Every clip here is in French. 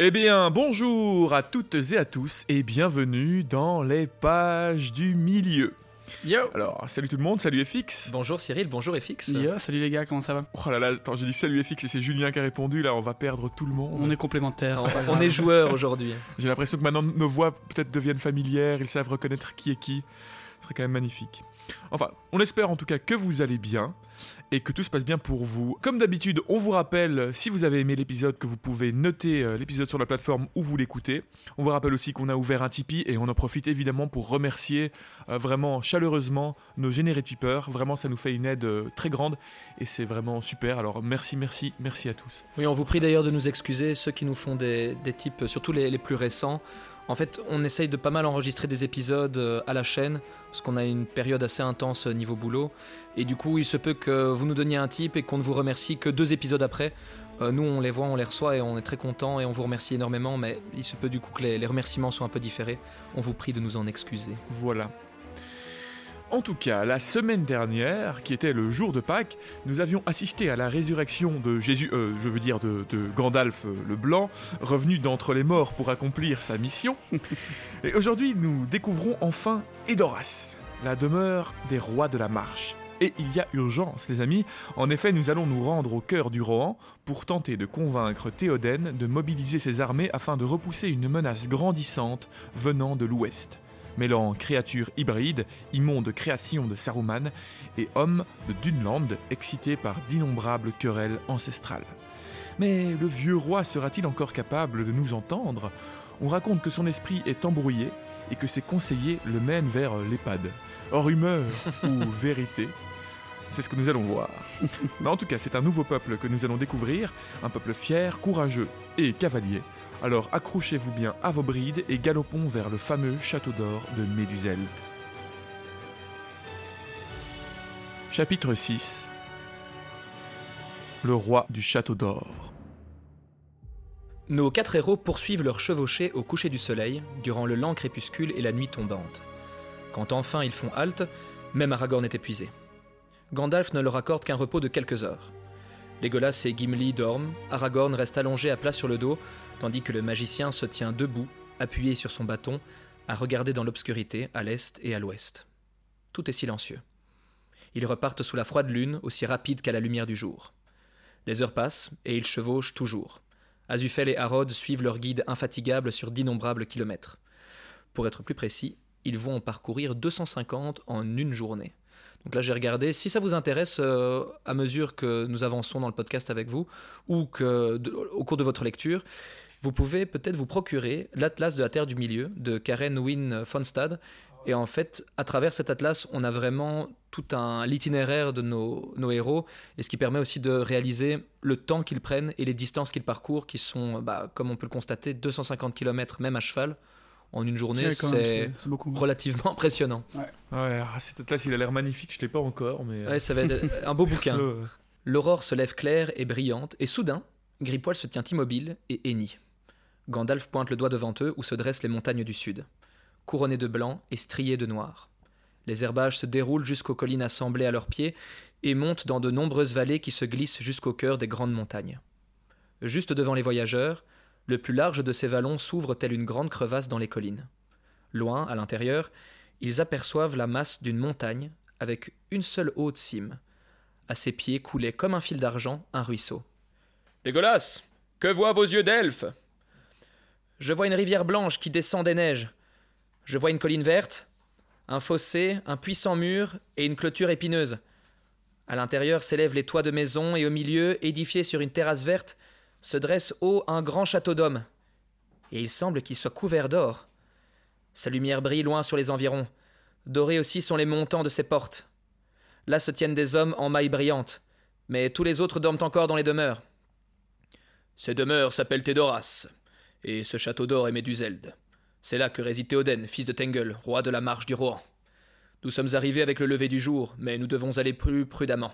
Eh bien, bonjour à toutes et à tous et bienvenue dans les pages du milieu. Yo Alors, salut tout le monde, salut FX. Bonjour Cyril, bonjour FX. Yo, salut les gars, comment ça va? Oh là là, attends, j'ai dit salut FX et c'est Julien qui a répondu, là on va perdre tout le monde. On est complémentaires. On, on est joueurs aujourd'hui. J'ai l'impression que maintenant nos voix peut-être deviennent familières, ils savent reconnaître qui est qui. Ce serait quand même magnifique. Enfin, on espère en tout cas que vous allez bien et que tout se passe bien pour vous. Comme d'habitude, on vous rappelle, si vous avez aimé l'épisode, que vous pouvez noter euh, l'épisode sur la plateforme où vous l'écoutez. On vous rappelle aussi qu'on a ouvert un Tipeee et on en profite évidemment pour remercier euh, vraiment chaleureusement nos générés tipeurs. Vraiment, ça nous fait une aide euh, très grande et c'est vraiment super. Alors merci, merci, merci à tous. Oui, on vous prie d'ailleurs de nous excuser, ceux qui nous font des, types, surtout les plus récents. En fait, on essaye de pas mal enregistrer des épisodes euh, à la chaîne, parce qu'on a une période assez intense euh, niveau boulot. Et du coup, il se peut que vous nous donniez un type et qu'on ne vous remercie que deux épisodes après. Euh, nous, on les voit, on les reçoit et on est très contents et on vous remercie énormément, mais il se peut du coup que les, les remerciements soient un peu différés. On vous prie de nous en excuser. Voilà. En tout cas, la semaine dernière, qui était le jour de Pâques, nous avions assisté à la résurrection de Jésus, euh, je veux dire de, de Gandalf euh, le Blanc, revenu d'entre les morts pour accomplir sa mission. Et aujourd'hui, nous découvrons enfin Edoras, la demeure des rois de la marche. Et il y a urgence, les amis. En effet, nous allons nous rendre au cœur du Rohan pour tenter de convaincre Théoden de mobiliser ses armées afin de repousser une menace grandissante venant de l'ouest mêlant créatures hybrides, immondes créations de Saruman, et hommes de Dunland excités par d'innombrables querelles ancestrales. Mais le vieux roi sera-t-il encore capable de nous entendre? On raconte que son esprit est embrouillé et que ses conseillers le mènent vers l'EHPAD. Or humeur ou vérité c'est ce que nous allons voir. Mais en tout cas, c'est un nouveau peuple que nous allons découvrir, un peuple fier, courageux et cavalier. Alors accrochez-vous bien à vos brides et galopons vers le fameux château d'or de Méduseld. Chapitre 6 Le roi du château d'or. Nos quatre héros poursuivent leur chevauchée au coucher du soleil, durant le lent crépuscule et la nuit tombante. Quand enfin ils font halte, même Aragorn est épuisé. Gandalf ne leur accorde qu'un repos de quelques heures. Legolas et Gimli dorment, Aragorn reste allongé à plat sur le dos, tandis que le magicien se tient debout, appuyé sur son bâton, à regarder dans l'obscurité à l'est et à l'ouest. Tout est silencieux. Ils repartent sous la froide lune, aussi rapide qu'à la lumière du jour. Les heures passent, et ils chevauchent toujours. Azufel et Harod suivent leur guide infatigable sur d'innombrables kilomètres. Pour être plus précis, ils vont en parcourir 250 en une journée. Donc là, j'ai regardé. Si ça vous intéresse, euh, à mesure que nous avançons dans le podcast avec vous, ou que au cours de votre lecture, vous pouvez peut-être vous procurer l'Atlas de la Terre du Milieu de Karen Wynne Fonstad. Et en fait, à travers cet atlas, on a vraiment tout un l'itinéraire de nos, nos héros, et ce qui permet aussi de réaliser le temps qu'ils prennent et les distances qu'ils parcourent, qui sont, bah, comme on peut le constater, 250 km même à cheval en une journée. Ouais, c'est relativement impressionnant. Ouais, ah, cet atlas il a l'air magnifique, je l'ai pas encore, mais. Ouais, ça va être un beau bouquin. Euh, L'aurore se lève claire et brillante, et soudain, Gripoil se tient immobile et hennit. Gandalf pointe le doigt devant eux où se dressent les montagnes du sud, couronnées de blanc et striées de noir. Les herbages se déroulent jusqu'aux collines assemblées à leurs pieds et montent dans de nombreuses vallées qui se glissent jusqu'au cœur des grandes montagnes. Juste devant les voyageurs, le plus large de ces vallons s'ouvre telle une grande crevasse dans les collines. Loin, à l'intérieur, ils aperçoivent la masse d'une montagne avec une seule haute cime. À ses pieds coulait comme un fil d'argent un ruisseau. Légolas, que voient vos yeux d'elfe? Je vois une rivière blanche qui descend des neiges. Je vois une colline verte, un fossé, un puissant mur et une clôture épineuse. À l'intérieur s'élèvent les toits de maisons et au milieu, édifié sur une terrasse verte, se dresse haut un grand château d'hommes. Et il semble qu'il soit couvert d'or. Sa lumière brille loin sur les environs. Dorés aussi sont les montants de ses portes. Là se tiennent des hommes en mailles brillantes, mais tous les autres dorment encore dans les demeures. Ces demeures s'appellent Thédoras, et ce château d'or est Méduseld. C'est là que réside Théoden, fils de Tengel, roi de la marche du Rohan. Nous sommes arrivés avec le lever du jour, mais nous devons aller plus prudemment,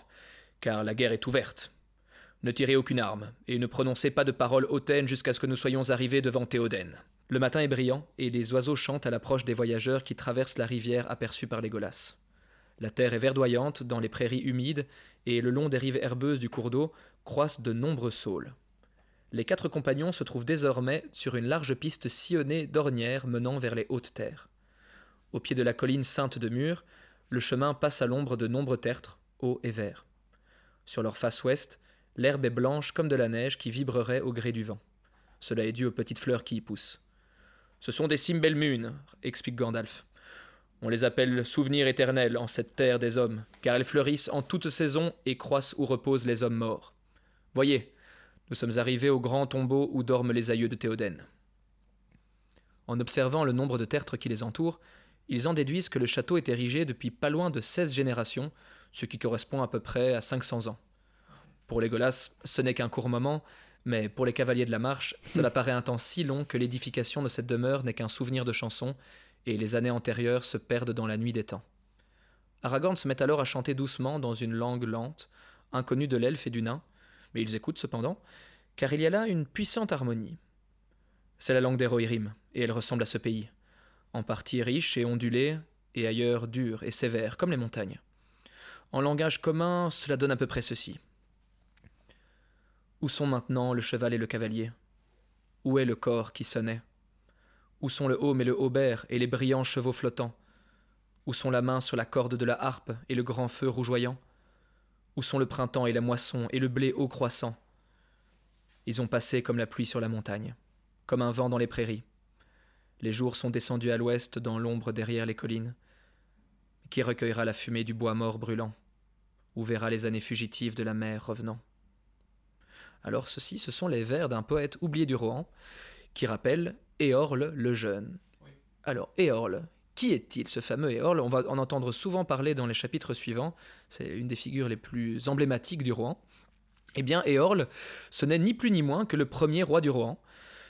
car la guerre est ouverte. Ne tirez aucune arme, et ne prononcez pas de paroles hautaines jusqu'à ce que nous soyons arrivés devant Théoden. Le matin est brillant, et les oiseaux chantent à l'approche des voyageurs qui traversent la rivière aperçue par les Golas. La terre est verdoyante dans les prairies humides, et le long des rives herbeuses du cours d'eau croissent de nombreux saules. Les quatre compagnons se trouvent désormais sur une large piste sillonnée d'ornières menant vers les hautes terres. Au pied de la colline ceinte de murs, le chemin passe à l'ombre de nombreux tertres, hauts et verts. Sur leur face ouest, l'herbe est blanche comme de la neige qui vibrerait au gré du vent. Cela est dû aux petites fleurs qui y poussent. Ce sont des Simbelmunes, explique Gandalf. On les appelle souvenirs éternels en cette terre des hommes, car elles fleurissent en toute saison et croissent où reposent les hommes morts. Voyez, nous sommes arrivés au grand tombeau où dorment les aïeux de Théoden. En observant le nombre de tertres qui les entourent, ils en déduisent que le château est érigé depuis pas loin de 16 générations, ce qui correspond à peu près à 500 ans. Pour les Golas, ce n'est qu'un court moment, mais pour les cavaliers de la marche, cela paraît un temps si long que l'édification de cette demeure n'est qu'un souvenir de chanson, et les années antérieures se perdent dans la nuit des temps. Aragorn se met alors à chanter doucement dans une langue lente, inconnue de l'elfe et du nain, mais ils écoutent cependant, car il y a là une puissante harmonie. C'est la langue des Rohirrim, et elle ressemble à ce pays, en partie riche et ondulé, et ailleurs dur et sévère, comme les montagnes. En langage commun, cela donne à peu près ceci. Où sont maintenant le cheval et le cavalier? Où est le corps qui sonnait? Où sont le haume et le haubert et les brillants chevaux flottants? Où sont la main sur la corde de la harpe et le grand feu rougeoyant? Où sont le printemps et la moisson et le blé haut croissant? Ils ont passé comme la pluie sur la montagne, comme un vent dans les prairies. Les jours sont descendus à l'ouest dans l'ombre derrière les collines. Qui recueillera la fumée du bois mort brûlant? Ou verra les années fugitives de la mer revenant? Alors ceci, ce sont les vers d'un poète oublié du Rohan, qui rappelle Éorle le jeune. Alors Éorle, qui est-il, ce fameux Éorle? On va en entendre souvent parler dans les chapitres suivants. C'est une des figures les plus emblématiques du Rohan. Eh bien, Éorle, ce n'est ni plus ni moins que le premier roi du Rohan.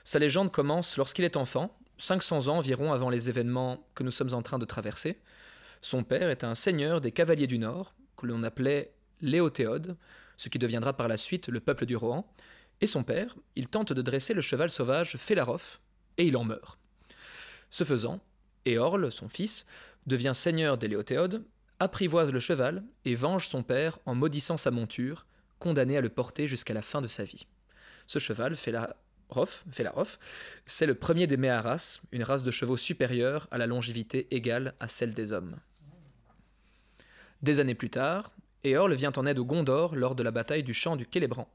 Sa légende commence lorsqu'il est enfant, 500 ans environ avant les événements que nous sommes en train de traverser. Son père est un seigneur des Cavaliers du Nord, que l'on appelait Léothéode, ce qui deviendra par la suite le peuple du Rohan. Et son père, il tente de dresser le cheval sauvage Félarof, et il en meurt. Ce faisant, Éorle, son fils, devient seigneur d'Éléothéode, apprivoise le cheval et venge son père en maudissant sa monture, condamné à le porter jusqu'à la fin de sa vie. Ce cheval, Félarof, c'est le premier des Méharas, une race de chevaux supérieure à la longévité égale à celle des hommes. Des années plus tard, Éorle vient en aide au Gondor lors de la bataille du champ du Célébran.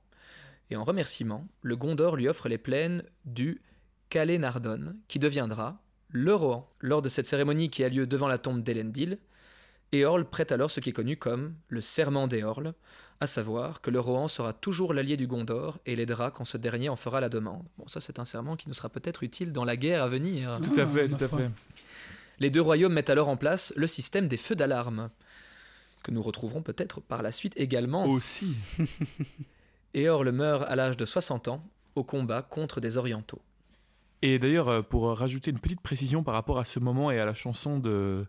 Et en remerciement, le Gondor lui offre les plaines du Calénardon, qui deviendra, le Rohan, lors de cette cérémonie qui a lieu devant la tombe d'Elendil. Éorle prête alors ce qui est connu comme le serment d'Éorle, à savoir que le Rohan sera toujours l'allié du Gondor et l'aidera quand ce dernier en fera la demande. Bon, ça c'est un serment qui nous sera peut-être utile dans la guerre à venir. Tout à fait, tout à fait. Les deux royaumes mettent alors en place le système des feux d'alarme, que nous retrouverons peut-être par la suite également. Aussi. Éorle meurt à l'âge de 60 ans au combat contre des Orientaux. Et d'ailleurs, euh, pour rajouter une petite précision par rapport à ce moment et à la chanson de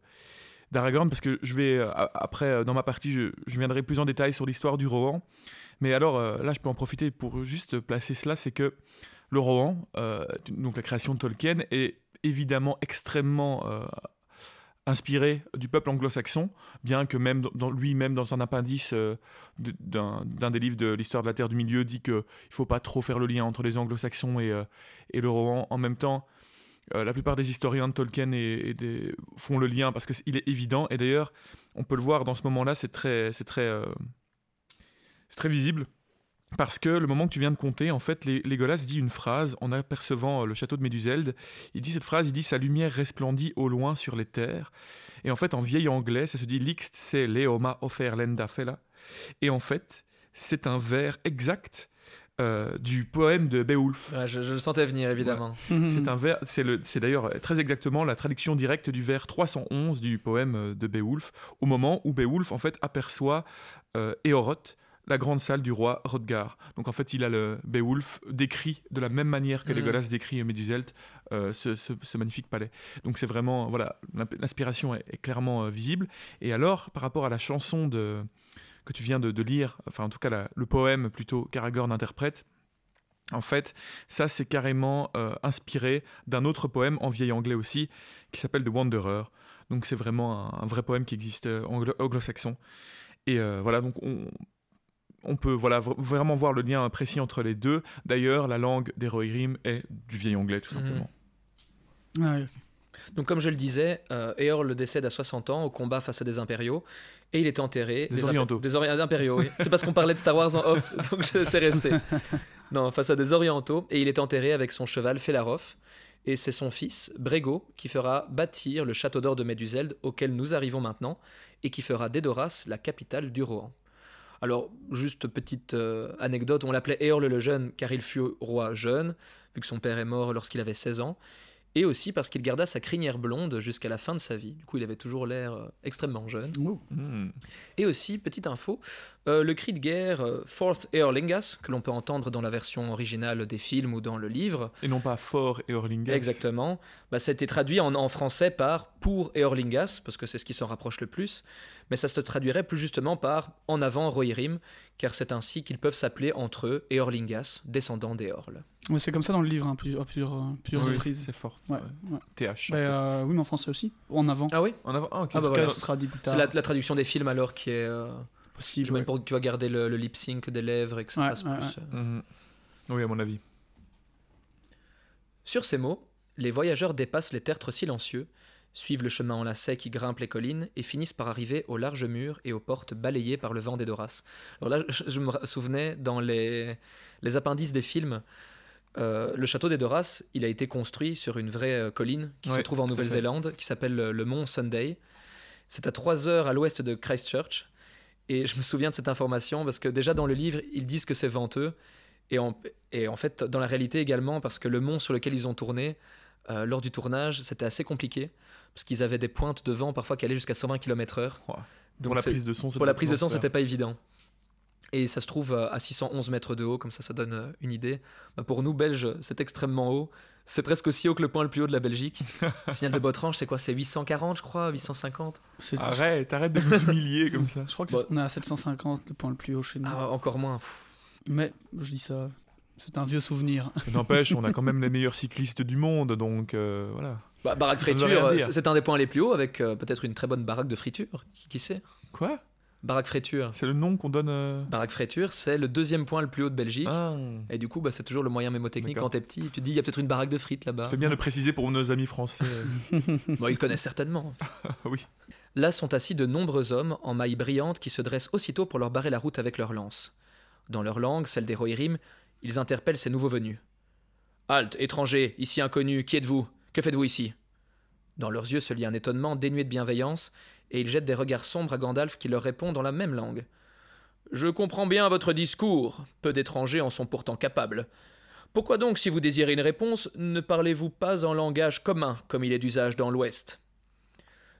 d'Aragorn, parce que je vais, euh, après, euh, dans ma partie, je, viendrai plus en détail sur l'histoire du Rohan. Mais alors, là, je peux en profiter pour juste placer cela, c'est que le Rohan, donc la création de Tolkien, est évidemment extrêmement inspiré du peuple anglo-saxon, bien que même dans, lui-même dans un appendice euh, d'un des livres de l'histoire de la Terre du Milieu dit qu'il ne faut pas trop faire le lien entre les anglo-saxons et, euh, et, le Rohan. En même temps, euh, la plupart des historiens de Tolkien et, font le lien parce qu'il est évident. Et d'ailleurs, on peut le voir dans ce moment-là, c'est très, très visible. Parce que le moment que tu viens de compter, en fait, Legolas dit une phrase en apercevant euh, le château de Méduselde. Il dit cette phrase, il dit Sa lumière resplendit au loin sur les terres. Et en fait, en vieil anglais, ça se dit Lixt se leoma offer lenda fela. Et en fait, c'est un vers exact euh, du poème de Beowulf. je, le sentais venir, évidemment. c'est un vers, c'est d'ailleurs très exactement la traduction directe du vers 311 du poème euh, de Beowulf, au moment où Beowulf, en fait, aperçoit euh, Éoroth, la grande salle du roi Rodgar. Donc en fait, il a le Beowulf décrit de la même manière que les mm. Legolas décrit Méduselt euh, ce, magnifique palais. Donc c'est vraiment voilà, l'inspiration est, clairement euh, visible. Et alors, par rapport à la chanson de que tu viens de, lire, enfin en tout cas le poème plutôt qu'Aragorn interprète. En fait, ça c'est carrément euh, inspiré d'un autre poème en vieil anglais aussi, qui s'appelle The Wanderer. Donc c'est vraiment un, vrai poème qui existe anglo-saxon. Et voilà, donc on, on peut voilà, vraiment voir le lien précis entre les deux. D'ailleurs, la langue des Rohirrim est du vieil anglais, tout mhm. simplement. Ah, Donc, comme je le disais, euh, le décède à 60 ans au combat face à des impériaux. Et il est enterré. Des, orientaux. Des impériaux, oui. C'est parce qu'on parlait de Star Wars en off, donc c'est resté. Non, face à des orientaux. Et il est enterré avec son cheval Felarof. Et c'est son fils, Brego, qui fera bâtir le château d'or de Méduseld, auquel nous arrivons maintenant, et qui fera d'Edoras la capitale du Rohan. Alors, juste petite euh, anecdote, on l'appelait Éorle le Jeune car il fut roi jeune, vu que son père est mort lorsqu'il avait 16 ans, et aussi parce qu'il garda sa crinière blonde jusqu'à la fin de sa vie. Du coup, il avait toujours l'air euh, extrêmement jeune. Hmm. Et aussi, petite info, euh, le cri de guerre euh, Fourth Eorlingas, que l'on peut entendre dans la version originale des films ou dans le livre. Et non pas Fort Eorlingas. Exactement. Bah, ça a été traduit en, en français par Pour Eorlingas, parce que c'est ce qui s'en rapproche le plus. Mais ça se traduirait plus justement par En avant Rohirrim, car c'est ainsi qu'ils peuvent s'appeler entre eux Eorlingas, descendants d'Eorl c'est comme ça dans le livre, hein, plusieurs, plusieurs, plusieurs oui, reprises. C'est fort. Ouais, TH. Bah, euh, oui, mais en français aussi. En avant. Ah oui En avant. Ah, ah bah, ce sera dit plus tard. C'est la, traduction des films alors qui est. Euh, Possible. Même pour que tu vas garder le, lip sync des lèvres et que ça fasse plus. Euh. Mhm. Oui, à mon avis. Sur ces mots, les voyageurs dépassent les tertres silencieux, suivent le chemin en lacet qui grimpe les collines et finissent par arriver aux larges murs et aux portes balayées par le vent des Doras. Alors là, je me souvenais dans les, les appendices des films euh, le château d'Edoras, il a été construit sur une vraie euh, colline qui se trouve en Nouvelle-Zélande, qui s'appelle le, mont Sunday. C'est à 3 heures à l'ouest de Christchurch. Et je me souviens de cette information parce que déjà dans le livre, ils disent que c'est venteux. Et en, et en, fait, dans la réalité également, parce que le mont sur lequel ils ont tourné, euh, lors du tournage, c'était assez compliqué. Parce qu'ils avaient des pointes de vent parfois qui allaient jusqu'à 120 km/h. pour la prise de son, pour la prise de son, c'était pas évident. Et ça se trouve à 611 mètres de haut, comme ça, ça donne euh, une idée. Bah, pour nous, Belges, c'est extrêmement haut. C'est presque aussi haut que le point le plus haut de la Belgique. Signal de Botrange, c'est quoi? C'est 840, je crois 850 Arrête, arrête de nous humilier comme ça. Je crois qu'on est à 750, le point le plus haut chez nous. Ah, encore moins. Mais, je dis ça, c'est un vieux souvenir. N'empêche, on a quand même les meilleurs cyclistes du monde, donc euh, voilà. Bah, baraque friture, c'est un des points les plus hauts, avec euh, peut-être une très bonne baraque de friture. qui sait? Quoi? Baraque Fréture. C'est le nom qu'on donne. Euh... Baraque Fréture, c'est le deuxième point le plus haut de Belgique. Ah. Et du coup, bah, c'est toujours le moyen mémotechnique quand t'es petit. Tu te dis, il y a peut-être une baraque de frites là-bas. C'est bien de préciser pour nos amis français. bon, ils connaissent certainement. oui. Là sont assis de nombreux hommes en mailles brillantes qui se dressent aussitôt pour leur barrer la route avec leurs lances. Dans leur langue, celle des Rohirrim, ils interpellent ces nouveaux venus. Halt, étrangers, ici inconnus, qui êtes-vous? Que faites-vous ici? Dans leurs yeux se lit un étonnement dénué de bienveillance, et ils jettent des regards sombres à Gandalf qui leur répond dans la même langue. Je comprends bien votre discours, peu d'étrangers en sont pourtant capables. Pourquoi donc, si vous désirez une réponse, ne parlez-vous pas en langage commun, comme il est d'usage dans l'Ouest?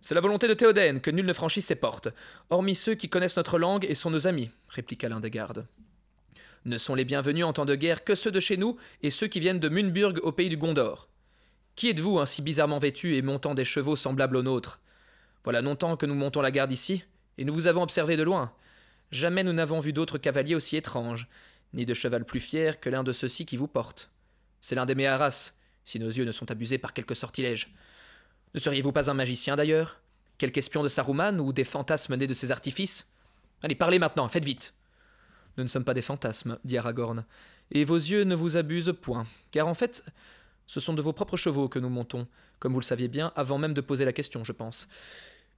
C'est la volonté de Théoden que nul ne franchisse ses portes, hormis ceux qui connaissent notre langue et sont nos amis, répliqua l'un des gardes. Ne sont les bienvenus en temps de guerre que ceux de chez nous et ceux qui viennent de Munburg au pays du Gondor. Qui êtes-vous ainsi bizarrement vêtu et montant des chevaux semblables aux nôtres? Voilà longtemps que nous montons la garde ici, et nous vous avons observé de loin. Jamais nous n'avons vu d'autres cavaliers aussi étranges, ni de cheval plus fier que l'un de ceux-ci qui vous porte. C'est l'un des Méharas, si nos yeux ne sont abusés par quelque sortilège. Ne seriez-vous pas un magicien d'ailleurs? Quelque espion de Saruman ou des fantasmes nés de ses artifices? Allez, parlez maintenant, faites vite Nous ne sommes pas des fantasmes, dit Aragorn, et vos yeux ne vous abusent point, car en fait, ce sont de vos propres chevaux que nous montons, comme vous le saviez bien, avant même de poser la question, je pense.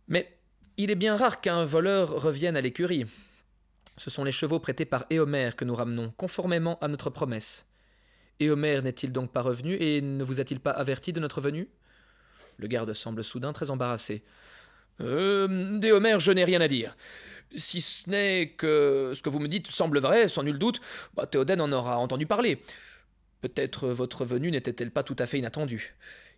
Mais il est bien rare qu'un voleur revienne à l'écurie. Ce sont les chevaux prêtés par Éomer que nous ramenons, conformément à notre promesse. Éomer n'est-il donc pas revenu et ne vous a-t-il pas averti de notre venue? Le garde semble soudain très embarrassé. Euh, D'Éomer, je n'ai rien à dire. Si ce n'est que ce que vous me dites semble vrai, sans nul doute, bah, Théoden en aura entendu parler. Peut-être votre venue n'était-elle pas tout à fait inattendue.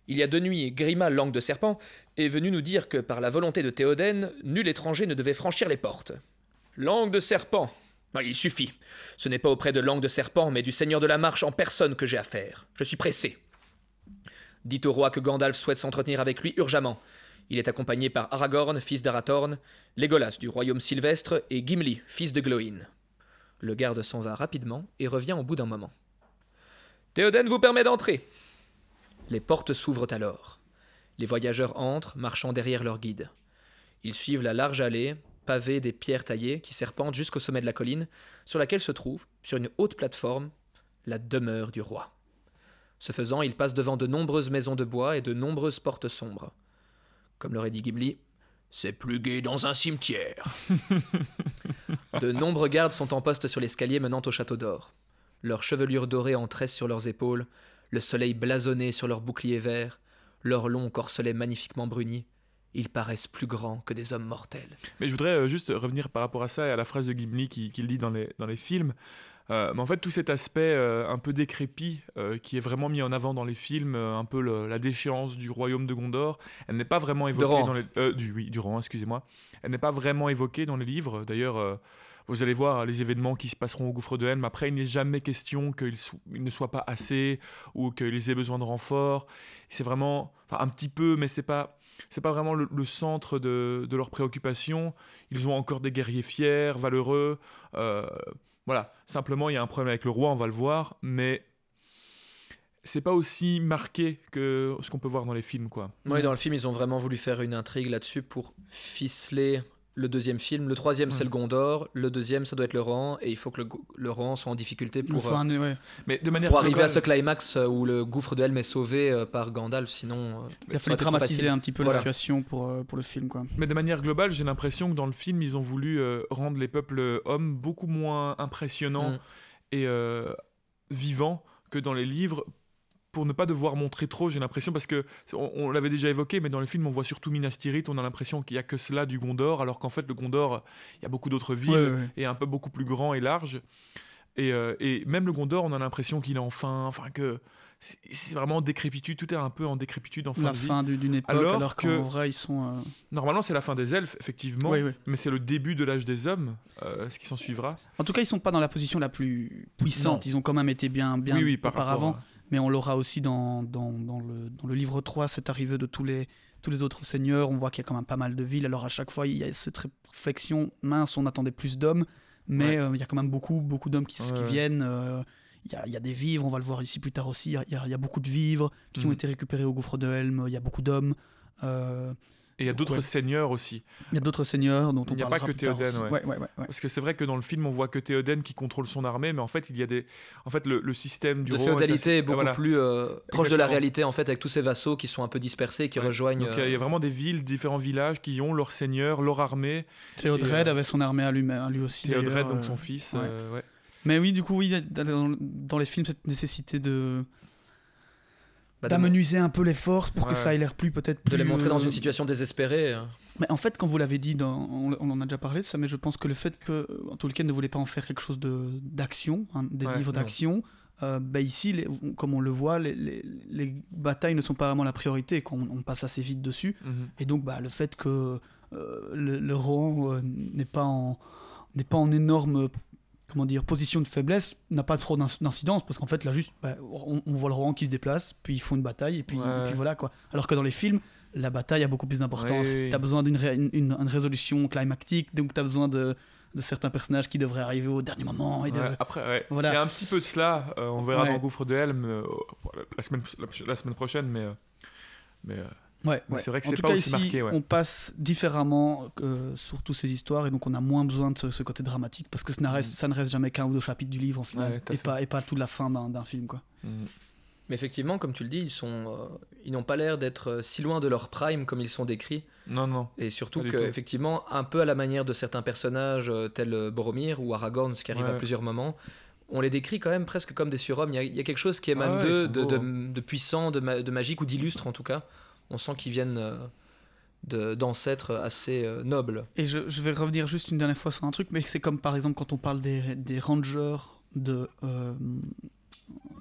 Il y a deux nuits, Grima, langue de serpent, est venu nous dire que par la volonté de Théoden, nul étranger ne devait franchir les portes. Langue de serpent ah, Il suffit. Ce n'est pas auprès de langue de serpent, mais du seigneur de la marche en personne que j'ai affaire. Je suis pressé. Dites au roi que Gandalf souhaite s'entretenir avec lui urgemment. Il est accompagné par Aragorn, fils d'Arathorn, Legolas du royaume sylvestre et Gimli, fils de Gloin. Le garde s'en va rapidement et revient au bout d'un moment. Théoden vous permet d'entrer. Les portes s'ouvrent alors. Les voyageurs entrent, marchant derrière leur guide. Ils suivent la large allée, pavé des pierres taillées qui serpentent jusqu'au sommet de la colline, sur laquelle se trouve, sur une haute plateforme, la demeure du roi. Ce faisant, il passe devant de nombreuses maisons de bois et de nombreuses portes sombres. Comme l'aurait dit Ghibli, c'est plus gai dans un cimetière. de nombreux gardes sont en poste sur l'escalier menant au château d'or. Leurs chevelures dorées en tresse sur leurs épaules, le soleil blasonné sur leurs boucliers verts, leurs longs corselets magnifiquement brunis, ils paraissent plus grands que des hommes mortels. Mais je voudrais euh, juste revenir par rapport à ça et à la phrase de Ghibli qu'il dit dans les, dans les films. Euh, mais en fait, tout cet aspect euh, un peu décrépit qui est vraiment mis en avant dans les films, un peu la déchéance du royaume de Gondor, elle n'est pas vraiment évoquée dans les du oui excusez-moi. Elle n'est pas vraiment évoquée dans les livres. D'ailleurs, vous allez voir les événements qui se passeront au gouffre de Helm. Après, il n'est jamais question qu'il ne soit pas assez ou qu'ils aient besoin de renfort. C'est vraiment, enfin un petit peu, mais c'est pas c'est pas vraiment le, centre de, de leurs préoccupations. Ils ont encore des guerriers fiers, valeureux. Euh, voilà, simplement il y a un problème avec le roi, on va le voir, mais c'est pas aussi marqué que ce qu'on peut voir dans les films, quoi. Oui, dans le film, ils ont vraiment voulu faire une intrigue là-dessus pour ficeler le deuxième film. Le troisième, c'est le Gondor. Le deuxième, ça doit être le rang. Et il faut que le, le rang soit en difficulté pour, euh, Mais de manière pour arriver à ce climax euh, où le gouffre de Helm est sauvé euh, par Gandalf. Sinon, il a fallu dramatiser un petit peu la situation pour, pour le film. Quoi. Mais de manière globale, j'ai l'impression que dans le film, ils ont voulu rendre les peuples hommes beaucoup moins impressionnants mm. et vivants que dans les livres pour ne pas devoir montrer trop, j'ai l'impression, parce que on, l'avait déjà évoqué, mais dans le film, on voit surtout Minas Tirith, on a l'impression qu'il y a que cela du Gondor, alors qu'en fait, le Gondor, il y a beaucoup d'autres villes, et un peu beaucoup plus grand et large. Et, euh, et même le Gondor, on a l'impression qu'il est enfin, enfin que c'est vraiment décrépitude, tout est un peu en décrépitude en fin la de fin d'une époque, alors, qu'en vrai, ils sont. Euh, Normalement, c'est la fin des elfes, effectivement, mais c'est le début de l'âge des hommes, euh, ce qui s'en suivra. En tout cas, ils sont pas dans la position la plus puissante, ils ont quand même été bien, bien oui, auparavant mais on l'aura aussi dans, dans, dans, le, dans, le, livre 3, cette arrivée de tous les, tous les autres seigneurs. On voit qu'il y a quand même pas mal de villes. Alors à chaque fois, il y a cette réflexion mince, on attendait plus d'hommes, mais euh, il y a quand même beaucoup, beaucoup d'hommes qui, qui viennent. Euh, il y, a, il y, a, des vivres, on va le voir ici plus tard aussi. Il y a, il y a beaucoup de vivres qui ont mhm. été récupérés au gouffre de Helm. Il y a beaucoup d'hommes. Euh, et il y a d'autres seigneurs aussi. Il y a d'autres seigneurs dont on Il n'y a pas que Théoden. Ouais. Ouais, Parce que c'est vrai que dans le film, on voit que Théoden qui contrôle son armée, mais en fait, il y a des. En fait, le, système du. La féodalité est, beaucoup plus euh, proche de la réalité, en fait, avec tous ces vassaux qui sont un peu dispersés, qui rejoignent. Donc il y, a euh, vraiment des villes, différents villages qui ont leur seigneur, leur armée. Théodred euh, avait son armée à lui, lui aussi. Théodred, donc son fils. Mais oui, du coup, oui, dans les films, cette nécessité de d'amenuiser un peu les forces pour que ça ait l'air plus peut-être de les montrer dans une situation désespérée hein. mais en fait quand vous l'avez dit dans, on, en a déjà parlé de ça mais je pense que le fait que Tolkien ne voulait pas en faire quelque chose de d'action hein, des livres d'action euh, bah ici les, comme on le voit les, les, batailles ne sont pas vraiment la priorité quand on, passe assez vite dessus mhm. et donc bah, le fait que euh, le, le euh, n'est pas en n'est pas en énorme comment dire, position de faiblesse n'a pas trop d'incidence parce qu'en fait là juste bah, on, voit le roi qui se déplace puis ils font une bataille et puis, voilà quoi. Alors que dans les films la bataille a beaucoup plus d'importance. Tu as besoin d'une une, résolution climactique donc tu as besoin de, de, certains personnages qui devraient arriver au dernier moment et de... après voilà. il y a un petit peu de cela euh, on verra dans Gouffre de Helm euh, la, semaine, la, semaine prochaine mais, euh, mais Ouais, c'est vrai que c'est pas aussi marqué. On passe différemment euh, sur toutes ces histoires et donc on a moins besoin de ce, côté dramatique parce que ça ne reste, mm. ça ne reste jamais qu'un ou deux chapitres du livre en final et, pas, et pas toute la fin d'un film. Quoi. Mm. Mais effectivement, comme tu le dis, ils sont, euh, ils n'ont pas l'air d'être euh, si loin de leur prime comme ils sont décrits. Non, non. Et surtout qu'effectivement, un peu à la manière de certains personnages tels Boromir ou Aragorn, ce qui arrive à plusieurs moments, on les décrit quand même presque comme des surhommes. Il y a, quelque chose qui émane d'eux, de, de, hein. de, puissant, de, de magique ou d'illustre en tout cas on sent qu'ils viennent euh, d'ancêtres assez euh, nobles. Et je, vais revenir juste une dernière fois sur un truc, mais c'est comme par exemple quand on parle des, rangers de euh,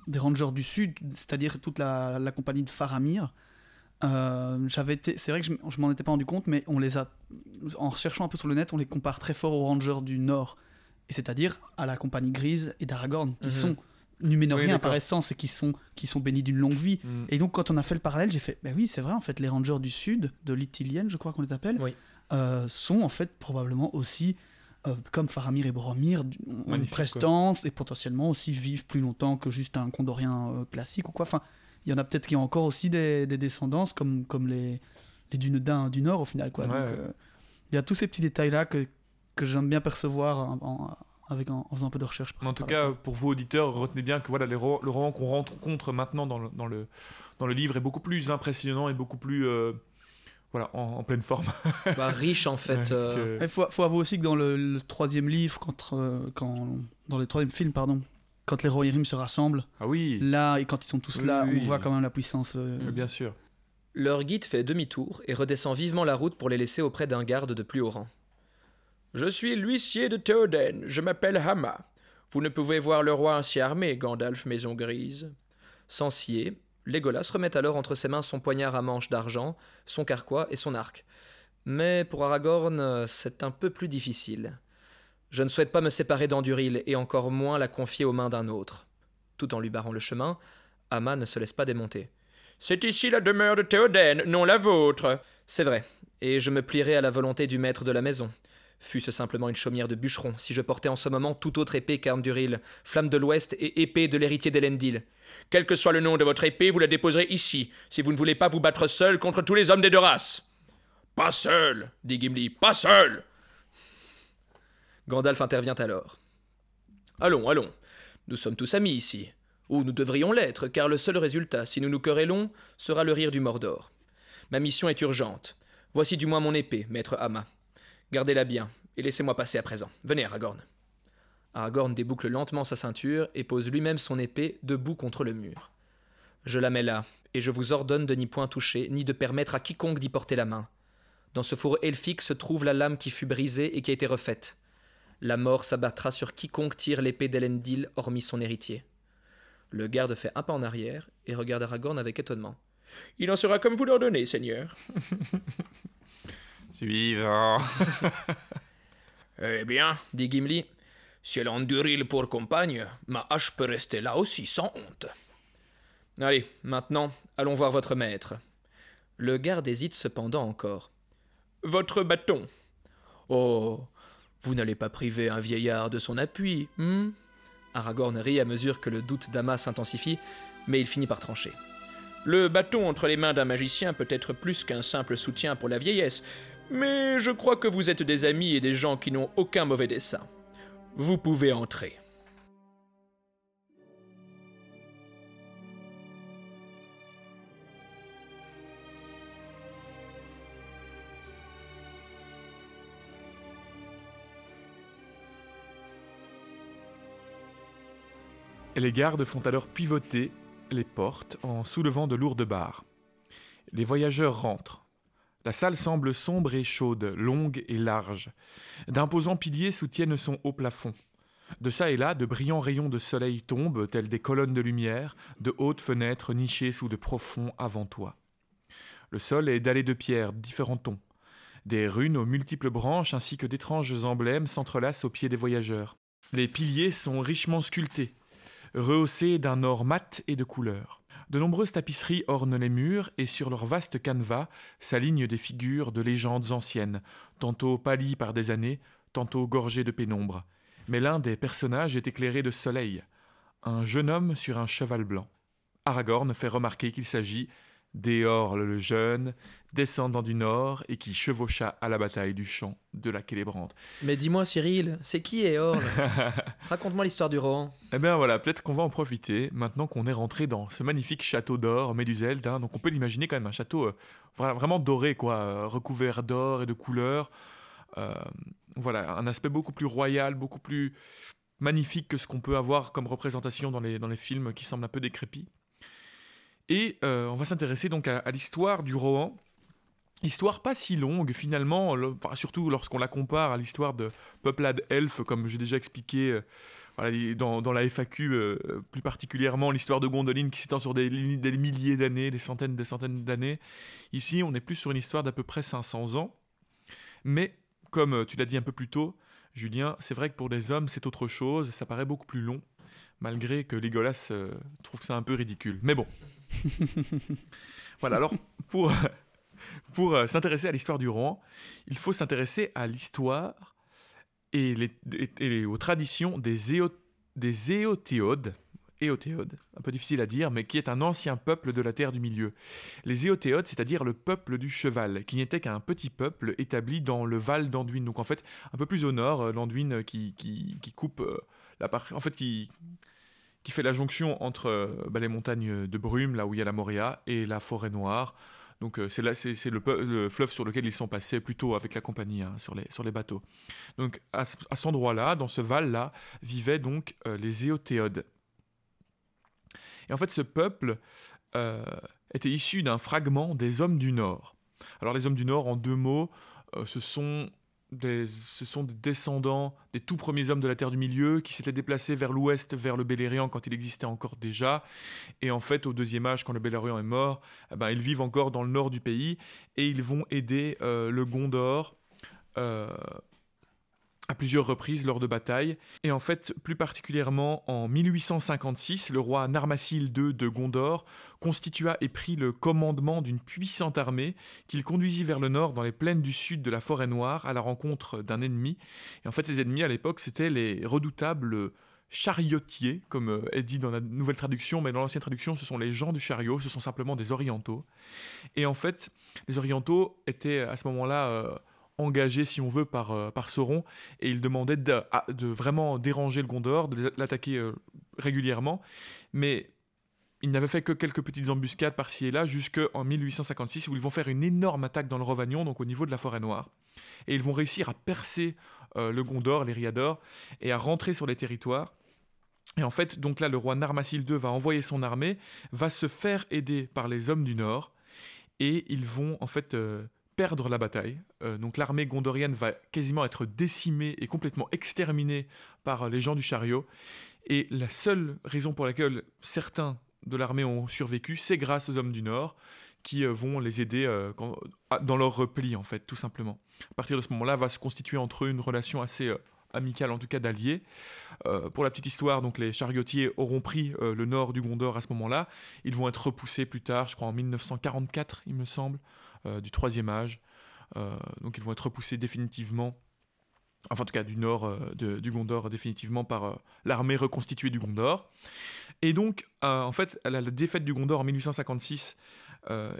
des rangers du sud, c'est-à-dire toute la, compagnie de Faramir. j'avais c'est vrai que je, je m'en étais pas rendu compte, mais on les a, en cherchant un peu sur le net, on les compare très fort aux rangers du nord, et c'est-à-dire à la compagnie grise et d'Aragorn, qui mhm. sont Numénoriens par essence et qui sont, qui sont bénis d'une longue vie. Mm. Et donc, quand on a fait le parallèle, j'ai fait, ben oui, c'est vrai, en fait, les rangers du sud, de l'Itilienne, je crois qu'on les appelle, euh, sont en fait probablement aussi, euh, comme Faramir et Boromir, une prestance et potentiellement aussi vivent plus longtemps que juste un condorien euh, classique ou quoi. Enfin, il y en a peut-être qui ont encore aussi des, des descendances comme, comme les, les Dunedains du Nord au final. Quoi. Donc, il y a tous ces petits détails-là que, que j'aime bien percevoir en, en- avec, en, en faisant un peu de recherche. En tout cas, pour vous auditeurs, retenez bien que voilà, les ro- le roman qu'on rencontre maintenant dans le, dans, le, dans le livre est beaucoup plus impressionnant et beaucoup plus euh, voilà, en, en pleine forme. Bah, riche en fait. Ouais, euh, que- il faut, faut avouer aussi que dans le, le troisième livre, quand, euh, quand, dans le troisième film, pardon, quand les Rohirrim se rassemblent, Ah oui, là, et quand ils sont tous Oui, là, oui, on oui. voit quand même la puissance. euh, bien sûr. Leur guide fait demi-tour et redescend vivement la route pour les laisser auprès d'un garde de plus haut rang. Je suis l'huissier de Théoden, je m'appelle Hama. Vous ne pouvez voir le roi ainsi armé, Gandalf Maison Grise. Sans scier, Legolas remet alors entre ses mains son poignard à manche d'argent, son carquois et son arc. Mais pour Aragorn, c'est un peu plus difficile. Je ne souhaite pas me séparer d'Anduril et encore moins la confier aux mains d'un autre. Tout en lui barrant le chemin, Hama ne se laisse pas démonter. C'est ici la demeure de Théoden, non la vôtre. C'est vrai, et je me plierai à la volonté du maître de la maison. Fût-ce simplement une chaumière de bûcheron, si je portais en ce moment toute autre épée qu'Arnduril, flamme de l'Ouest et épée de l'héritier d'Elendil. Quel que soit le nom de votre épée, vous la déposerez ici, si vous ne voulez pas vous battre seul contre tous les hommes des deux races. Pas seul, dit Gimli, pas seul. Gandalf intervient alors. Allons, allons, nous sommes tous amis ici. Ou nous devrions l'être, car le seul résultat, si nous nous querellons, sera le rire du Mordor. Ma mission est urgente. Voici du moins mon épée, maître Hama. Gardez-la bien, et laissez-moi passer à présent. Venez, Aragorn. Aragorn déboucle lentement sa ceinture et pose lui-même son épée debout contre le mur. Je la mets là, et je vous ordonne de n'y point toucher, ni de permettre à quiconque d'y porter la main. Dans ce four elfique se trouve la lame qui fut brisée et qui a été refaite. La mort s'abattra sur quiconque tire l'épée d'Elendil, hormis son héritier. Le garde fait un pas en arrière et regarde Aragorn avec étonnement. Il en sera comme vous l'ordonnez, Seigneur. Suivant. Eh bien, dit Gimli, si elle a Anduril pour compagne, ma hache peut rester là aussi sans honte. Allez, maintenant, allons voir votre maître. Le garde hésite cependant encore. Votre bâton. Oh, vous n'allez pas priver un vieillard de son appui, hmm? Aragorn rit à mesure que le doute d'Ama s'intensifie, mais il finit par trancher. Le bâton entre les mains d'un magicien peut être plus qu'un simple soutien pour la vieillesse, mais je crois que vous êtes des amis et des gens qui n'ont aucun mauvais dessein. Vous pouvez entrer. Les gardes font alors pivoter les portes en soulevant de lourdes barres. Les voyageurs rentrent. La salle semble sombre et chaude, longue et large. D'imposants piliers soutiennent son haut plafond. De ça et là, de brillants rayons de soleil tombent, tels des colonnes de lumière, de hautes fenêtres nichées sous de profonds avant-toits. Le sol est dallé de pierres, différents tons. Des runes aux multiples branches ainsi que d'étranges emblèmes s'entrelacent aux pieds des voyageurs. Les piliers sont richement sculptés, rehaussés d'un or mat et de couleurs. De nombreuses tapisseries ornent les murs et sur leur vaste canevas s'alignent des figures de légendes anciennes, tantôt pâlies par des années, tantôt gorgées de pénombre. Mais l'un des personnages est éclairé de soleil, un jeune homme sur un cheval blanc. Aragorn fait remarquer qu'il s'agit d'Éorl le jeune, descendant du Nord et qui chevaucha à la bataille du champ de la Célébrante. Mais dis-moi, Cyril, c'est qui Éorl Raconte-moi l'histoire du Rohan. Eh bien voilà, peut-être qu'on va en profiter maintenant qu'on est rentré dans ce magnifique château d'or, Méduseld. hein. donc on peut l'imaginer quand même un château euh, vra- vraiment doré, quoi, euh, recouvert d'or et de couleurs. Euh, voilà, un aspect beaucoup plus royal, beaucoup plus magnifique que ce qu'on peut avoir comme représentation dans les, dans les films qui semblent un peu décrépits. Et euh, on va s'intéresser donc à, l'histoire du Rohan. Histoire pas si longue finalement, surtout lorsqu'on la compare à l'histoire de peuplades elfes, comme j'ai déjà expliqué euh, dans, la FAQ, euh, plus particulièrement l'histoire de Gondoline qui s'étend sur des, des milliers d'années, des centaines des centaines d'années. Ici, on est plus sur une histoire d'à peu près 500 ans. Mais, comme tu l'as dit un peu plus tôt, Julien, c'est vrai que pour des hommes, c'est autre chose, ça paraît beaucoup plus long, malgré que Legolas euh, trouve ça un peu ridicule. Mais bon. voilà, alors, pour, pour euh, s'intéresser à l'histoire du Rohan, il faut s'intéresser à l'histoire et, les- et- et aux traditions des, éo- des éotéodes. Éotéodes, un peu difficile à dire, mais qui est un ancien peuple de la terre du milieu. Les Éotéodes, c'est-à-dire le peuple du cheval, qui n'était qu'un petit peuple établi dans le Val d'Anduin, donc en fait un peu plus au nord, euh, l'Anduin qui, qui, coupe euh, la partie, en fait qui, qui fait la jonction entre bah, les montagnes de brume, là où il y a la Moria, et la forêt noire. Donc c'est là, c'est, le, fleuve sur lequel ils sont passés plutôt avec la compagnie hein, sur, les, bateaux. Donc à, cet endroit-là, dans ce val-là, vivaient donc les Éotéodes. Et en fait, ce peuple euh, était issu d'un fragment des hommes du Nord. Alors les hommes du Nord, en deux mots, euh, ce, sont ce sont des descendants des tout premiers hommes de la Terre du Milieu qui s'étaient déplacés vers l'ouest, vers le Belériand quand il existait encore déjà. Et en fait, au deuxième âge, quand le Belériand est mort, eh ben, ils vivent encore dans le nord du pays et ils vont aider euh, le Gondor à plusieurs reprises lors de batailles, et en fait plus particulièrement en 1856, le roi Narmassil II de Gondor constitua et prit le commandement d'une puissante armée qu'il conduisit vers le nord dans les plaines du sud de la forêt noire à la rencontre d'un ennemi. Et en fait ces ennemis à l'époque c'était les redoutables chariotiers, comme est dit dans la nouvelle traduction, mais dans l'ancienne traduction ce sont les gens du chariot, ce sont simplement des orientaux. Et en fait les orientaux étaient à ce moment-là... Euh, engagé, si on veut, par, euh, par Sauron, et il demandait de, vraiment déranger le Gondor, de l'attaquer euh, régulièrement, mais il n'avait fait que quelques petites embuscades par-ci et là, jusqu'en 1856, où ils vont faire une énorme attaque dans le Rovagnon, donc au niveau de la forêt noire, et ils vont réussir à percer euh, le Gondor, les Riador, et à rentrer sur les territoires. Et en fait, donc là, le roi Narmassil II va envoyer son armée, va se faire aider par les hommes du Nord, et ils vont en fait perdre la bataille. Euh, donc l'armée gondorienne va quasiment être décimée et complètement exterminée par les gens du chariot. Et la seule raison pour laquelle certains de l'armée ont survécu, c'est grâce aux hommes du Nord qui euh, vont les aider euh, dans leur repli, en fait, tout simplement. À partir de ce moment-là, va se constituer entre eux une relation assez amicale, en tout cas d'alliés. pour la petite histoire, donc les chariotiers auront pris le nord du Gondor à ce moment-là. Ils vont être repoussés plus tard, je crois en 1944, il me semble, du troisième âge. Euh, donc ils vont être repoussés définitivement enfin en tout cas du nord euh, du Gondor définitivement par l'armée reconstituée du Gondor. Et donc, en fait, la, la, défaite du Gondor en 1856,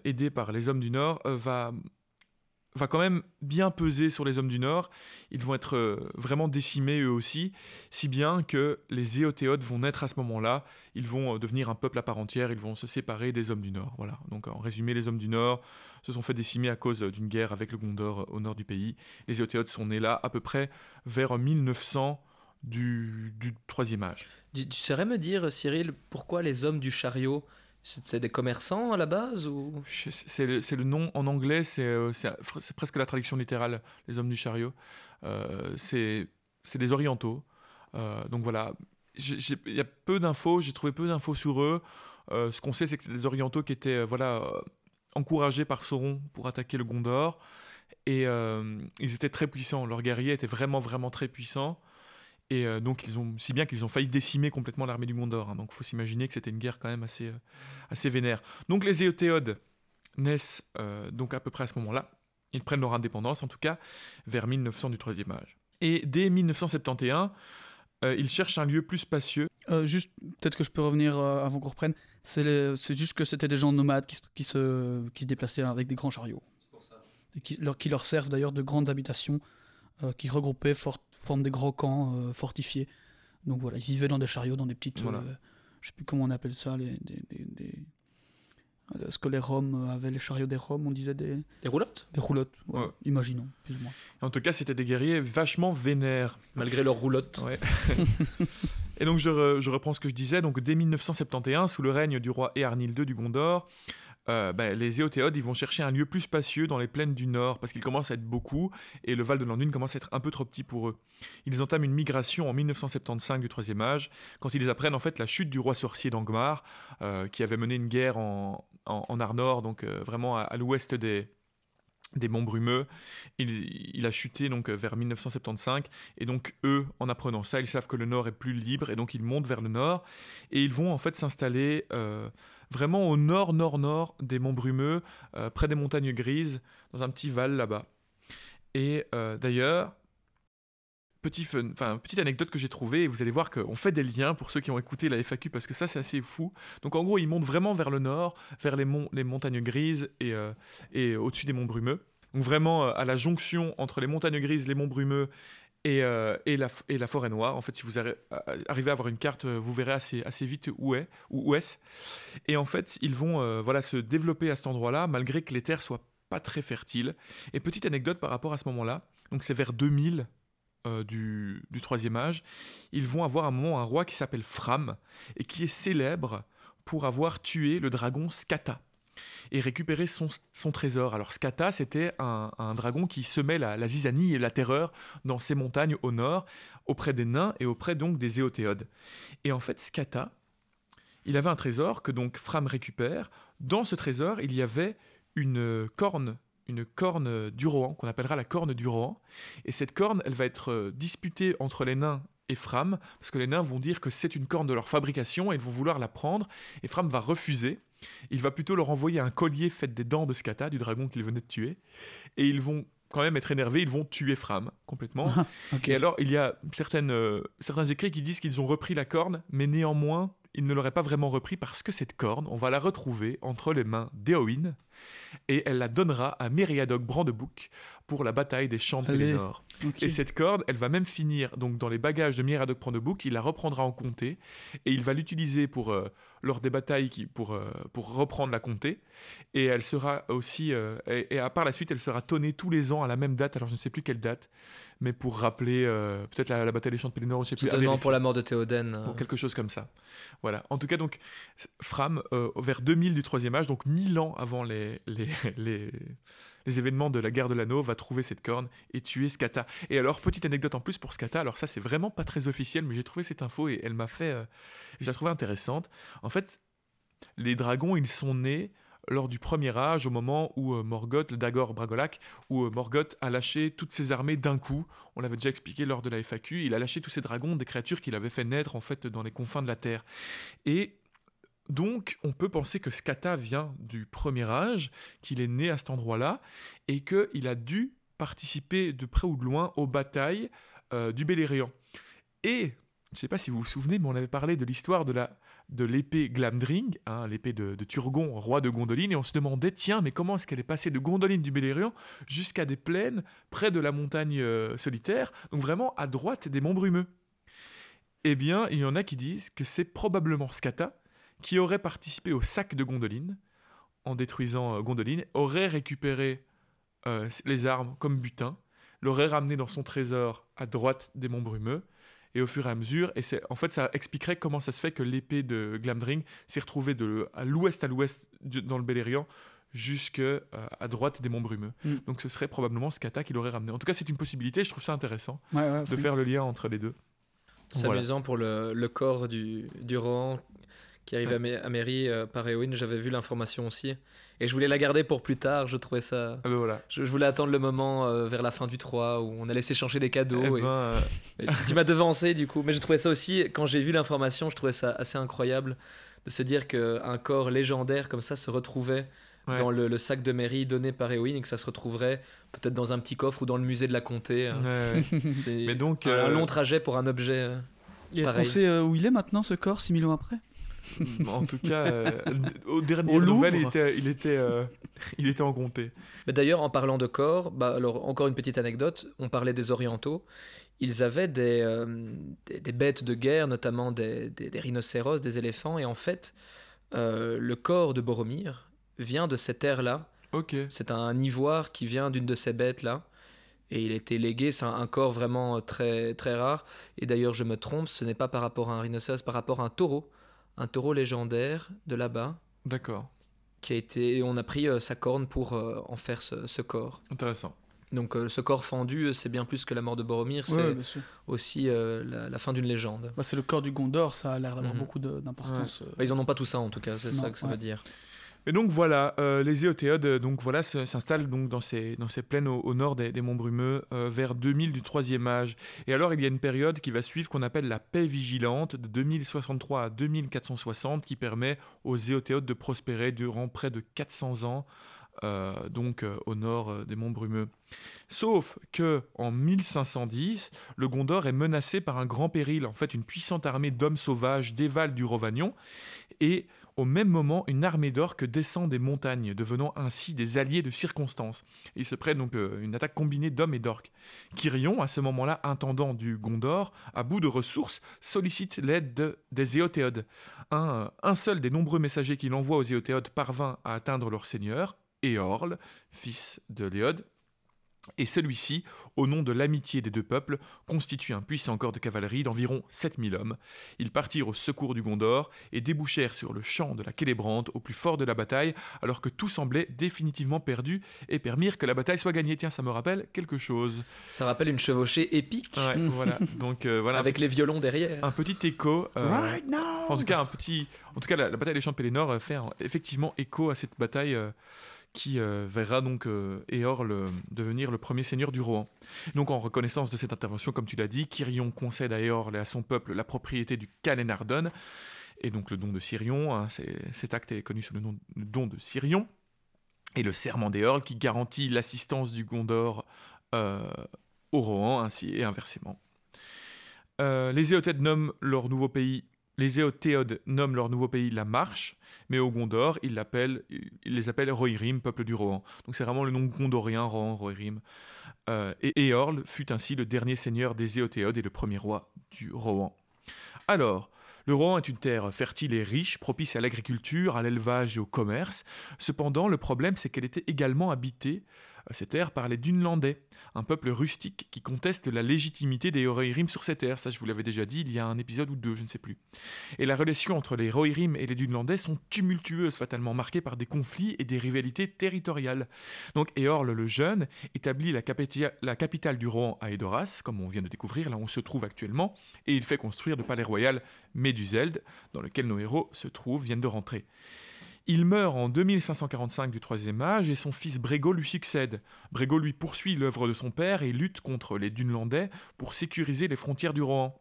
aidée par les hommes du Nord, va va quand même bien peser sur les hommes du Nord. Ils vont être euh, vraiment décimés eux aussi, si bien que les Éotéodes vont naître à ce moment-là. Ils vont euh, devenir un peuple à part entière. Ils vont se séparer des hommes du Nord. Voilà. Donc en résumé, les hommes du Nord se sont fait décimer à cause d'une guerre avec le Gondor euh, au nord du pays. Les Éotéodes sont nés là à peu près vers 1900 du, du troisième âge. Tu, tu saurais me dire, Cyril, pourquoi les hommes du chariot c'est des commerçants à la base ou? C'est le, nom en anglais, euh, c'est presque la traduction littérale, les hommes du chariot. Euh, c'est des orientaux. Euh, donc voilà, il y a peu d'infos, j'ai trouvé peu d'infos sur eux. ce qu'on sait, c'est que c'est des orientaux qui étaient voilà, encouragés par Sauron pour attaquer le Gondor. Et ils étaient très puissants, leurs guerriers étaient vraiment, vraiment très puissants. Et euh, donc, ils ont, si bien qu'ils ont failli décimer complètement l'armée du Gondor. Hein. donc, il faut s'imaginer que c'était une guerre quand même assez, euh, assez vénère. Donc, les Éotéodes naissent euh, donc à peu près à ce moment-là. Ils prennent leur indépendance, en tout cas, vers 1900 du Troisième Âge. Et dès 1971, ils cherchent un lieu plus spacieux. juste, peut-être que je peux revenir avant qu'on reprenne. C'est juste que c'était des gens nomades qui, qui, se, qui se déplaçaient avec des grands chariots. Pour ça. Et qui, leur, qui leur servent d'ailleurs de grandes habitations qui regroupaient fort, forme des grands camps euh, fortifiés. Donc voilà, ils vivaient dans des chariots, dans des petites. Voilà. Euh, je sais plus comment on appelle ça, les, des, ce que les Roms avaient, les chariots des Roms, on disait des. Des roulottes? Des roulottes, imaginons, plus ou moins. En tout cas, c'était des guerriers vachement vénères. Malgré leurs roulottes. Ouais. Et donc, je, je, reprends ce que je disais. Donc, dès 1971, sous le règne du roi Earnil II du Gondor, euh, ben, les Éotéodes, ils vont chercher un lieu plus spacieux dans les plaines du nord, parce qu'ils commencent à être beaucoup, et le Val de Landune commence à être un peu trop petit pour eux. Ils entament une migration en 1975 du Troisième Âge, quand ils apprennent en fait la chute du roi sorcier d'Angmar, euh, qui avait mené une guerre en, en, Arnor, donc euh, vraiment à, l'ouest des, des monts brumeux. Il, il, a chuté donc vers 1975 et donc eux, en apprenant ça, ils savent que le nord est plus libre et donc ils montent vers le nord et ils vont en fait s'installer vraiment au nord-nord-nord des monts brumeux, euh, près des montagnes grises, dans un petit val là-bas. Et euh, d'ailleurs, petite anecdote que j'ai trouvée, vous allez voir qu'on fait des liens pour ceux qui ont écouté la FAQ, parce que ça, c'est assez fou. Donc, en gros, ils montent vraiment vers le nord, vers les, les montagnes grises et, euh, et au-dessus des monts brumeux. Donc, vraiment à la jonction entre les montagnes grises, les monts brumeux et, euh, et, la, forêt noire. En fait, si vous arri- arrivez à avoir une carte, euh, vous verrez assez, assez vite où est, où, est-ce. Et en fait, ils vont euh, voilà, se développer à cet endroit-là, malgré que les terres soient pas très fertiles. Et petite anecdote par rapport à ce moment-là, donc c'est vers 2000 euh, du, du troisième âge, ils vont avoir un moment un roi qui s'appelle Fram et qui est célèbre pour avoir tué le dragon Skata et récupéré son, trésor. Alors Skata, c'était un, dragon qui semait la, la zizanie et la terreur dans ces montagnes au nord, auprès des nains et auprès donc des éotéodes. Et en fait, Skata, il avait un trésor que donc Fram récupère. Dans ce trésor, il y avait une corne, une corne du Rohan, qu'on appellera la corne du Rohan. Et cette corne, elle va être euh, disputée entre les nains et Fram, parce que les nains vont dire que c'est une corne de leur fabrication et ils vont vouloir la prendre. Et Fram va refuser. Il va plutôt leur envoyer un collier fait des dents de Skata, du dragon qu'il venait de tuer. Et ils vont quand même être énervés, ils vont tuer Fram complètement. Ok. Et alors, il y a certaines, euh, certains écrits qui disent qu'ils ont repris la corne, mais néanmoins, ils ne l'auraient pas vraiment repris parce que cette corne, on va la retrouver entre les mains d'Éowyn et elle la donnera à Meriadoc Brandebouc pour la bataille des champs de. Pelennor. Et cette corne, elle va même finir donc dans les bagages de Meriadoc Brandebouc, il la reprendra en comté et il va l'utiliser pour euh, lors des batailles qui, pour, euh, pour reprendre la comté et elle sera aussi euh, et, et à part la suite, elle sera tonnée tous les ans à la même date, alors je ne sais plus quelle date, mais pour rappeler euh, peut-être la, la bataille des champs de Pelennor, je sais plus. pour la mort de Théoden. euh, Bon, quelque chose comme ça. Voilà. En tout cas, donc, Fram, euh, vers 2000 du troisième âge, donc 1000 ans avant les, les, événements de la guerre de l'anneau, va trouver cette corne et tuer Skata. Et alors, petite anecdote en plus pour Skata, alors ça, c'est vraiment pas très officiel, mais j'ai trouvé cette info et elle m'a fait. euh, je la trouvais intéressante. En fait, les dragons, ils sont nés lors du premier âge, au moment où euh, Morgoth, le Dagor Bragolac, où euh, Morgoth a lâché toutes ses armées d'un coup. On l'avait déjà expliqué lors de la FAQ. Il a lâché tous ces dragons, des créatures qu'il avait fait naître en fait dans les confins de la Terre. Et donc, on peut penser que Skata vient du premier âge, qu'il est né à cet endroit-là, et qu'il a dû participer de près ou de loin aux batailles euh, du Beleriand. Et, je ne sais pas si vous vous souvenez, mais on avait parlé de l'histoire de l'épée Glamdring, hein, l'épée de, Turgon, roi de Gondolin, et on se demandait, tiens, mais comment est-ce qu'elle est passée de Gondolin du Beleriand jusqu'à des plaines près de la montagne euh, solitaire, donc vraiment à droite des monts brumeux? Eh bien, il y en a qui disent que c'est probablement Skata qui aurait participé au sac de Gondolin, en détruisant euh, Gondolin, aurait récupéré euh, les armes comme butin, l'aurait ramené dans son trésor à droite des monts brumeux, et au fur et à mesure, et c'est en fait ça expliquerait comment ça se fait que l'épée de Glamdring s'est retrouvée de à l'ouest à l'ouest dans le Beleriand jusque euh, à droite des monts brumeux. Mm. Donc ce serait probablement Skata qui l'aurait ramené. En tout cas, c'est une possibilité, je trouve ça intéressant Ouais, ouais, de faire le lien entre les deux. C'est Voilà. amusant pour le, le corps du, du Rohan qui arrive à, Mé- à Mairie euh, par Éowyn. J'avais vu l'information aussi. Et je voulais la garder pour plus tard. Je trouvais ça. Ah ben voilà. Je, je voulais attendre le moment euh, vers la fin du 3 où on allait s'échanger des cadeaux. Eh et- ben, euh, et tu tu m'as devancé du coup. Mais je trouvais ça aussi, quand j'ai vu l'information, je trouvais ça assez incroyable de se dire qu'un corps légendaire comme ça se retrouvait ouais. dans le, le sac de mairie donné par Éowyn et que ça se retrouverait peut-être dans un petit coffre ou dans le musée de la comté. hein. Ouais, ouais. C'est Mais donc, un, long trajet pour un objet. euh. Et est-ce qu'on sait où il est maintenant, ce corps, 6000 ans après? En tout cas, euh, au dernier nouvelle, il était, il était, euh, il était en comté. Mais D'ailleurs, en parlant de corps, bah, alors encore une petite anecdote, on parlait des orientaux. Ils avaient des, euh, des, des bêtes de guerre, notamment des, des- des rhinocéros, des éléphants, et en fait, euh, le corps de Boromir vient de cette ère-là. Ok. C'est un ivoire qui vient d'une de ces bêtes-là. Et il a été légué, c'est un, corps vraiment très, très rare. Et d'ailleurs, je me trompe, ce n'est pas par rapport à un rhinocéros, c'est par rapport à un taureau. Un taureau légendaire de là-bas, D'accord. qui a été. et On a pris euh, sa corne pour euh, en faire ce, ce corps. Intéressant. Donc euh, ce corps fendu, c'est bien plus que la mort de Boromir, c'est Ouais, aussi euh, la, la fin d'une légende. Bah, c'est le corps du Gondor, ça a l'air d'avoir Mhm. beaucoup de- d'importance. euh. Bah, ils en ont pas tout ça en tout cas, c'est ça que ça ouais. veut dire. Et donc voilà, euh, les éotéodes euh, donc voilà s'installent donc dans ces plaines au, nord des, monts brumeux euh, vers 2000 du troisième âge. Et alors il y a une période qui va suivre qu'on appelle la paix vigilante de 2063 à 2460 qui permet aux éotéodes de prospérer durant près de 400 ans donc au nord des monts Brumeux. Sauf que en 1510, le Gondor est menacé par un grand péril. En fait, une puissante armée d'hommes sauvages dévale du Rovagnon et au même moment, une armée d'orques descend des montagnes, devenant ainsi des alliés de circonstance. Il se prête donc euh, une attaque combinée d'hommes et d'orques. Kirion, à ce moment-là intendant du Gondor, à bout de ressources, sollicite l'aide des Éotéodes. Un, euh, un seul des nombreux messagers qu'il envoie aux Éotéodes parvint à atteindre leur seigneur, Éorl, fils de Léode, et celui-ci, au nom de l'amitié des deux peuples, constitue un puissant corps de cavalerie d'environ 7000 hommes. Ils partirent au secours du Gondor et débouchèrent sur le champ de la Célébrante au plus fort de la bataille, alors que tout semblait définitivement perdu et permirent que la bataille soit gagnée. Tiens, ça me rappelle quelque chose. Ça rappelle une chevauchée épique. voilà. Donc euh, voilà. Avec les violons derrière. Un petit écho. Euh, en tout cas, un petit. En tout cas, la, bataille des Champs de Pélénor euh, fait effectivement écho à cette bataille qui euh, verra donc euh, devenir le premier seigneur du Rohan. Donc en reconnaissance de cette intervention, comme tu l'as dit, Kirion concède à Éorl et à son peuple la propriété du Calenardon, et donc le don de Sirion, hein, cet acte est connu sous le nom de don de Sirion, et le serment d'Éorl qui garantit l'assistance du Gondor euh, au Rohan, ainsi et inversement. les Éotèdes nomment leur nouveau pays les Éotéodes nomment leur nouveau pays la Marche, mais au Gondor, ils, les appellent Rohirrim, peuple du Rohan. Donc c'est vraiment le nom gondorien, Rohan, Rohirrim. Euh, et Éorl fut ainsi le dernier seigneur des Éotéodes et le premier roi du Rohan. Alors, le Rohan est une terre fertile et riche, propice à l'agriculture, à l'élevage et au commerce. Cependant, le problème, c'est qu'elle était également habitée, cette terre, par les Dunlandais, un peuple rustique qui conteste la légitimité des Rohirrim sur cette terre. Ça, je vous l'avais déjà dit il y a un épisode ou deux, je ne sais plus. Et la relation entre les Rohirrim et les Dunlandais sont tumultueuses, fatalement marquées par des conflits et des rivalités territoriales. Donc Eorl le Jeune établit la, la capitale du Rohan à Edoras, comme on vient de découvrir, là où on se trouve actuellement, et il fait construire le palais royal Méduseld, dans lequel nos héros se trouvent, viennent de rentrer. Il meurt en 2545 du troisième âge et son fils Brégo lui succède. Brégo lui poursuit l'œuvre de son père et lutte contre les Dunlandais pour sécuriser les frontières du Rohan.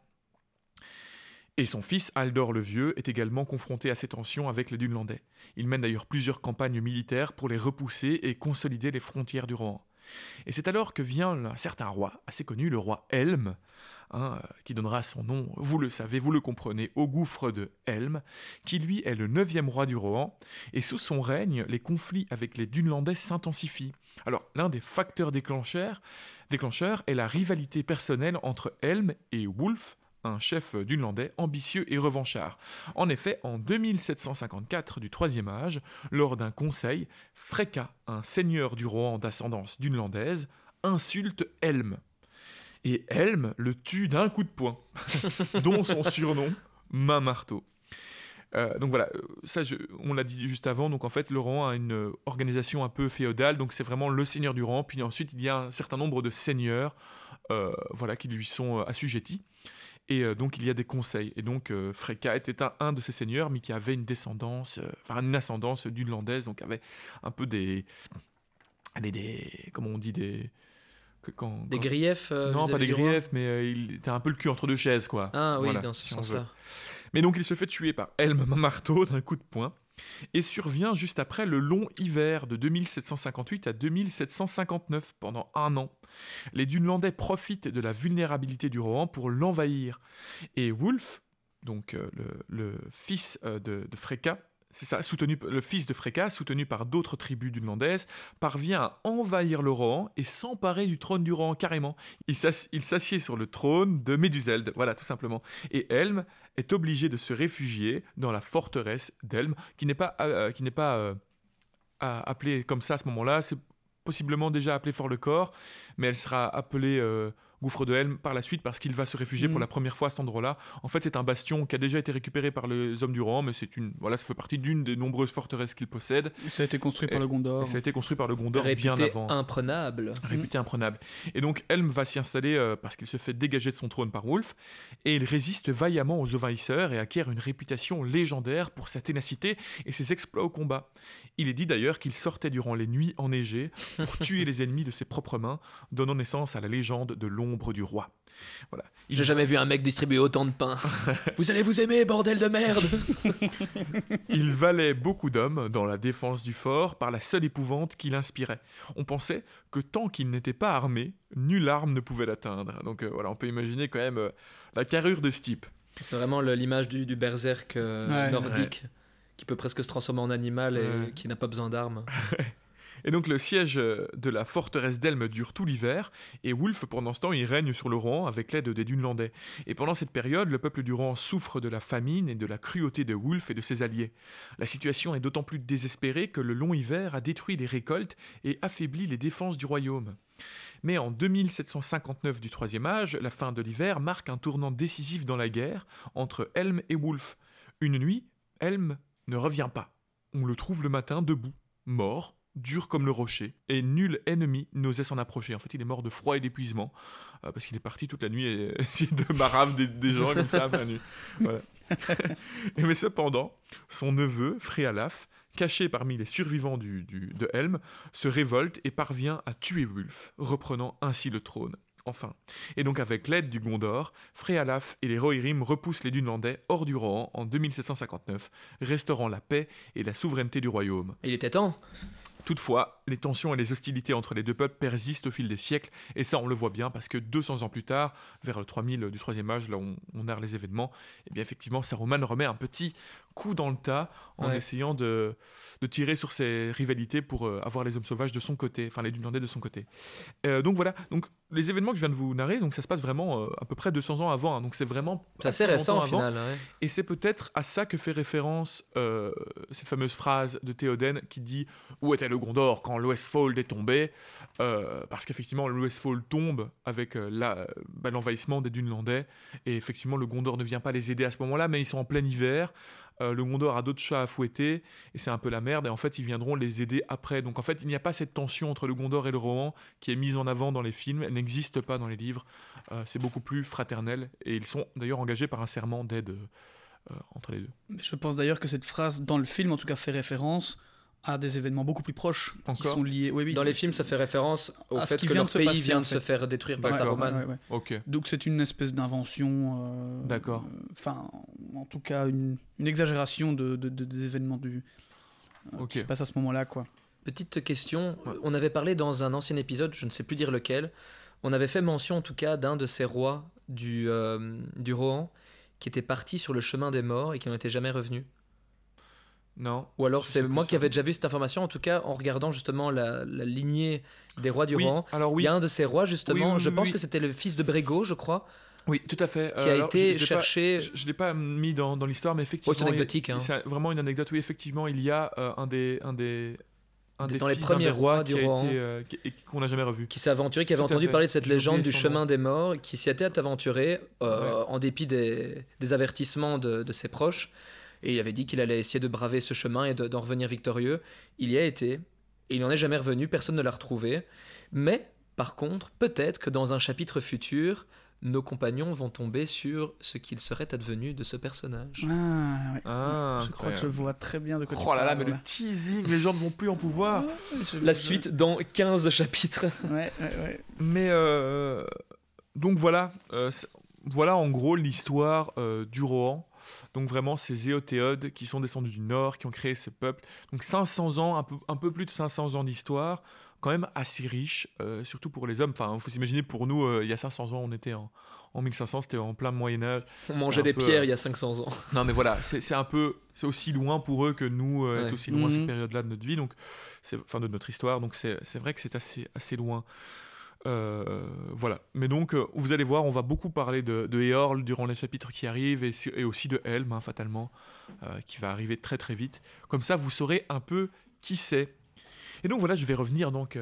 Et son fils Aldor le Vieux est également confronté à ces tensions avec les Dunlandais. Il mène d'ailleurs plusieurs campagnes militaires pour les repousser et consolider les frontières du Rohan. Et c'est alors que vient un certain roi, assez connu, le roi Helm, hein, qui donnera son nom, vous le savez, vous le comprenez, au gouffre de Helm, qui lui est le neuvième roi du Rohan, et sous son règne, les conflits avec les Dunlandais s'intensifient. Alors, l'un des facteurs déclencheurs, est la rivalité personnelle entre Helm et Wulf, un chef dunlandais ambitieux et revanchard. En effet, en 2754 du Troisième Âge, lors d'un conseil, Freka, un seigneur du Rohan d'ascendance dunlandaise, insulte Helm. Et Helm le tue d'un coup de poing, dont son surnom, main marteau. Euh, donc voilà, ça on l'a dit juste avant, donc en fait le Rohan a une organisation un peu féodale, donc c'est vraiment le seigneur du Rohan, puis ensuite il y a un certain nombre de seigneurs euh, voilà, qui lui sont assujettis. Et euh, donc il y a des conseils. Et donc euh, Freka était un, de ces seigneurs, mais qui avait une descendance, euh, enfin une ascendance dunlandaise, donc avait un peu des, des, des comment on dit des quand, des griefs Non, pas des griefs, mais il était un peu le cul entre deux chaises, quoi. Ah oui, dans ce sens-là. Mais donc il se fait tuer par Helm Marteau d'un coup de poing et survient juste après le long hiver de 2758 à 2759 pendant un an. Les Dunlandais profitent de la vulnérabilité du Rohan pour l'envahir et Wulf, donc euh, le, fils euh, de, de Freka, c'est ça, soutenu, le fils de Freka, soutenu par d'autres tribus dunlandaises, parvient à envahir le Rohan et s'emparer du trône du Rohan carrément. Il s'assied sur le trône de Méduseld, voilà tout simplement. Et Helm est obligé de se réfugier dans la forteresse d'Helm, qui n'est pas, euh, pas euh, appelée comme ça à ce moment-là, c'est possiblement déjà appelée Fort-le-Corps, mais elle sera appelée euh, gouffre de Helm par la suite parce qu'il va se réfugier pour mm. la première fois à cet endroit-là. En fait, c'est un bastion qui a déjà été récupéré par les hommes du Rohan, mais c'est une, voilà, ça fait partie d'une des nombreuses forteresses qu'il possède. Ça a été construit par le Gondor. ça a été construit par le Gondor bien avant. imprenable. Réputé imprenable. Et donc Helm va s'y installer euh, parce qu'il se fait dégager de son trône par Wolf, et il résiste vaillamment aux envahisseurs et acquiert une réputation légendaire pour sa ténacité et ses exploits au combat. Il est dit d'ailleurs qu'il sortait durant les nuits enneigées pour tuer les ennemis de ses propres mains, donnant naissance à la légende de l'ombre l'ombre du roi. Voilà. Il- J'ai jamais vu un mec distribuer autant de pain. vous allez vous aimer, bordel de merde Il valait beaucoup d'hommes dans la défense du fort par la seule épouvante qu'il inspirait. On pensait que tant qu'il n'était pas armé, nulle arme ne pouvait l'atteindre. Donc euh, voilà, on peut imaginer quand même euh, la carrure de ce type. C'est vraiment l'image du, du berserk euh, Ouais. nordique qui peut presque se transformer en animal et Ouais. qui n'a pas besoin d'armes. Et donc le siège euh, de la forteresse d'Elm dure tout l'hiver, et Wulf, pendant ce temps, il règne sur le Rohan avec l'aide des Dunelandais. Et pendant cette période, le peuple du Rohan souffre de la famine et de la cruauté de Wulf et de ses alliés. La situation est d'autant plus désespérée que le long hiver a détruit les récoltes et affaibli les défenses du royaume. Mais en 2759 du Troisième Âge, la fin de l'hiver marque un tournant décisif dans la guerre entre Helm et Wulf. Une nuit, Helm ne revient pas. On le trouve le matin debout, mort, dur comme le rocher, et nul ennemi n'osait s'en approcher. En fait, il est mort de froid et d'épuisement, euh, parce qu'il est parti toute la nuit et essayer de marave des, des gens comme ça à main nue. Voilà. et mais cependant, son neveu, Fréalaf, caché parmi les survivants du, du- de Helm, se révolte et parvient à tuer Wulf, reprenant ainsi le trône. Enfin. Et donc avec l'aide du Gondor, Fréalaf et les Rohirrim repoussent les Dunelandais hors du Rohan en 2759, restaurant la paix et la souveraineté du royaume. Il était temps. Toutefois, les tensions et les hostilités entre les deux peuples persistent au fil des siècles, et ça on le voit bien parce que 200 ans plus tard, vers le 3000 du Troisième Âge, là où on, on narre les événements, et bien effectivement Saruman remet un petit coup dans le tas en Ouais. essayant de, de tirer sur ces rivalités pour euh, avoir les hommes sauvages de son côté, enfin les Dunelandais de son côté. Euh, donc voilà, donc les événements que je viens de vous narrer, donc ça se passe vraiment euh, à peu près 200 ans avant, hein, donc c'est vraiment C'est assez récent au final. ouais. Et c'est peut-être à ça que fait référence cette fameuse phrase de Théoden qui dit Où était le Gondor quand l'Westfold est tombé Euh, Parce qu'effectivement, l'Westfold tombe avec euh, bah, l'envahissement des Dunelandais. Et effectivement, le Gondor ne vient pas les aider à ce moment-là, mais ils sont en plein hiver. Euh, le Gondor a d'autres chats à fouetter et c'est un peu la merde. Et en fait, ils viendront les aider après. Donc en fait, il n'y a pas cette tension entre le Gondor et le Rohan qui est mise en avant dans les films. Elle n'existe pas dans les livres. C'est beaucoup plus fraternel. Et ils sont d'ailleurs engagés par un serment d'aide entre les deux. Je pense d'ailleurs que cette phrase, dans le film en tout cas, fait référence à des événements beaucoup plus proches qui sont liés. Oui, oui. Dans les films, ça fait référence au fait que leur pays passer, vient en de se faire détruire par D'accord. Saruman. Ouais, ouais, ouais. Ok. Donc c'est une espèce d'invention. euh, D'accord. euh, Enfin, en tout cas, une, une exagération de, de- de- des événements du, euh, qui se passent à ce moment-là, quoi. Petite question, Ouais. on avait parlé dans un ancien épisode, je ne sais plus dire lequel, on avait fait mention en tout cas d'un de ces rois du, euh, du Rohan qui était parti sur le chemin des morts et qui n'en était jamais revenu. Non. Ou alors c'est moi qui avais déjà vu cette information, en tout cas en regardant justement la, la lignée des rois du oui. Alors Il y a un de ces rois justement, Oui, je pense que c'était le fils de Brégo, je crois, Oui, tout à fait. qui Euh, a alors, été je- pas- cherché. Je ne l'ai pas mis dans, dans l'histoire, mais effectivement. Oh, c'est anecdotique, hein. C'est vraiment une anecdote. Oui, effectivement, il y a euh, un des. Un des un Dans des les fils d'un premiers des rois du été, euh, qu'on n'a jamais revu. qui s'est aventuré, qui avait Tout entendu parler de cette légende du chemin nom. des morts, qui s'y était aventuré euh, en dépit des, des avertissements de, de ses proches. Et il avait dit qu'il allait essayer de braver ce chemin et de- d'en revenir victorieux. Il y a été, et il n'en est jamais revenu, personne ne l'a retrouvé. Mais, par contre, peut-être que dans un chapitre futur, nos compagnons vont tomber sur ce qu'il serait advenu de ce personnage. Ah, ouais. Ah, je crois que je vois très bien de quoi Oh là là, mais le teasing, les gens ne vont plus en pouvoir. La suite dans 15 chapitres. Ouais, ouais, ouais. Mais euh, donc voilà, euh, voilà en gros l'histoire euh, du Rohan. Donc vraiment ces Éotéodes qui sont descendus du nord, qui ont créé ce peuple. Donc 500 ans, un peu, un peu plus de 500 ans d'histoire, quand même assez riche, euh, surtout pour les hommes. Enfin, il faut s'imaginer pour nous, euh, il y a 500 ans, on était en, en 1500, c'était en plein Moyen Âge. On mangeait des peu, pierres euh, il y a 500 ans. Non mais voilà, c'est un peu, c'est aussi loin pour eux que nous, Ouais. être aussi loin Mhm. cette période-là de notre vie, donc enfin de notre histoire, donc c'est c'est vrai que c'est assez, assez loin. Euh, voilà. Mais donc, euh, vous allez voir, on va beaucoup parler de, de Eorl durant les chapitres qui arrivent et, si- et aussi de Helm, hein, fatalement, euh, qui va arriver très très vite. Comme ça, vous saurez un peu qui c'est. Et donc voilà, je vais revenir donc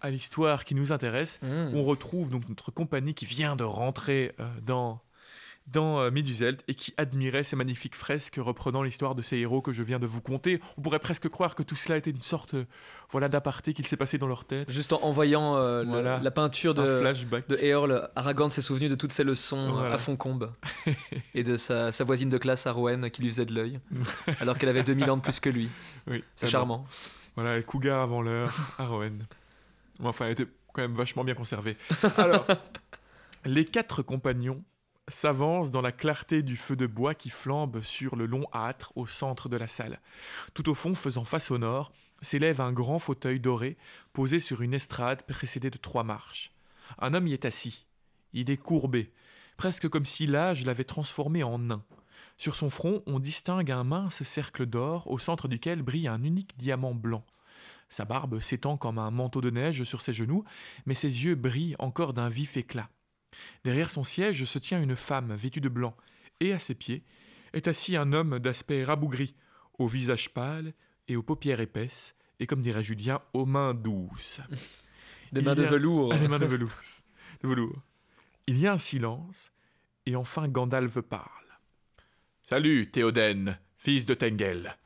à l'histoire qui nous intéresse. Mmh. On retrouve donc notre compagnie qui vient de rentrer dans, dans euh, Méduseld et qui admirait ces magnifiques fresques reprenant l'histoire de ces héros que je viens de vous conter. On pourrait presque croire que tout cela était une sorte euh, voilà, d'aparté qu'il s'est passé dans leur tête. Juste en, en voyant euh, le- la peinture de, flashback. de Eorl, Aragorn s'est souvenu de toutes ses leçons Voilà. à Foncombe et de sa, sa voisine de classe Arwen qui lui faisait de l'œil alors qu'elle avait 2000 ans de plus que lui. Oui, C'est charmant. Voilà, et Cougar avant l'heure. Bon, Enfin, elle était quand même vachement bien conservée. Alors, Les quatre compagnons s'avancent dans la clarté du feu de bois qui flambe sur le long âtre au centre de la salle. Tout au fond, faisant face au nord, s'élève un grand fauteuil doré posé sur une estrade précédée de trois marches. Un homme y est assis. Il est courbé, presque comme si l'âge l'avait transformé en nain. Sur son front, on distingue un mince cercle d'or au centre duquel brille un unique diamant blanc. Sa barbe s'étend comme un manteau de neige sur ses genoux, mais ses yeux brillent encore d'un vif éclat. Derrière son siège se tient une femme vêtue de blanc, et à ses pieds est assis un homme d'aspect rabougri, au visage pâle et aux paupières épaisses, et comme dirait Julien, aux mains douces. Des Il mains de velours. Ah, des mains de velours. de velours. Il y a un silence, et enfin Gandalf parle. Salut, Théoden, fils de Tengel.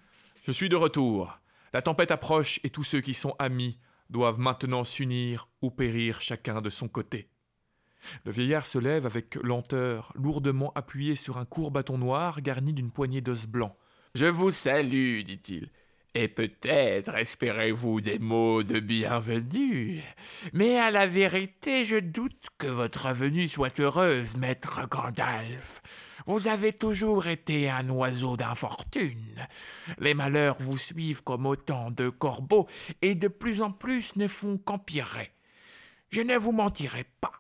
Je suis de retour. La tempête approche et tous ceux qui sont amis doivent maintenant s'unir ou périr chacun de son côté. Le vieillard se lève avec lenteur, lourdement appuyé sur un court bâton noir garni d'une poignée d'os blancs. Je vous salue, dit-il. Et peut-être espérez-vous des mots de bienvenue. Mais à la vérité, je doute que votre venue soit heureuse, maître Gandalf. Vous avez toujours été un oiseau d'infortune. Les malheurs vous suivent comme autant de corbeaux, et de plus en plus ne font qu'empirer. Je ne vous mentirai pas.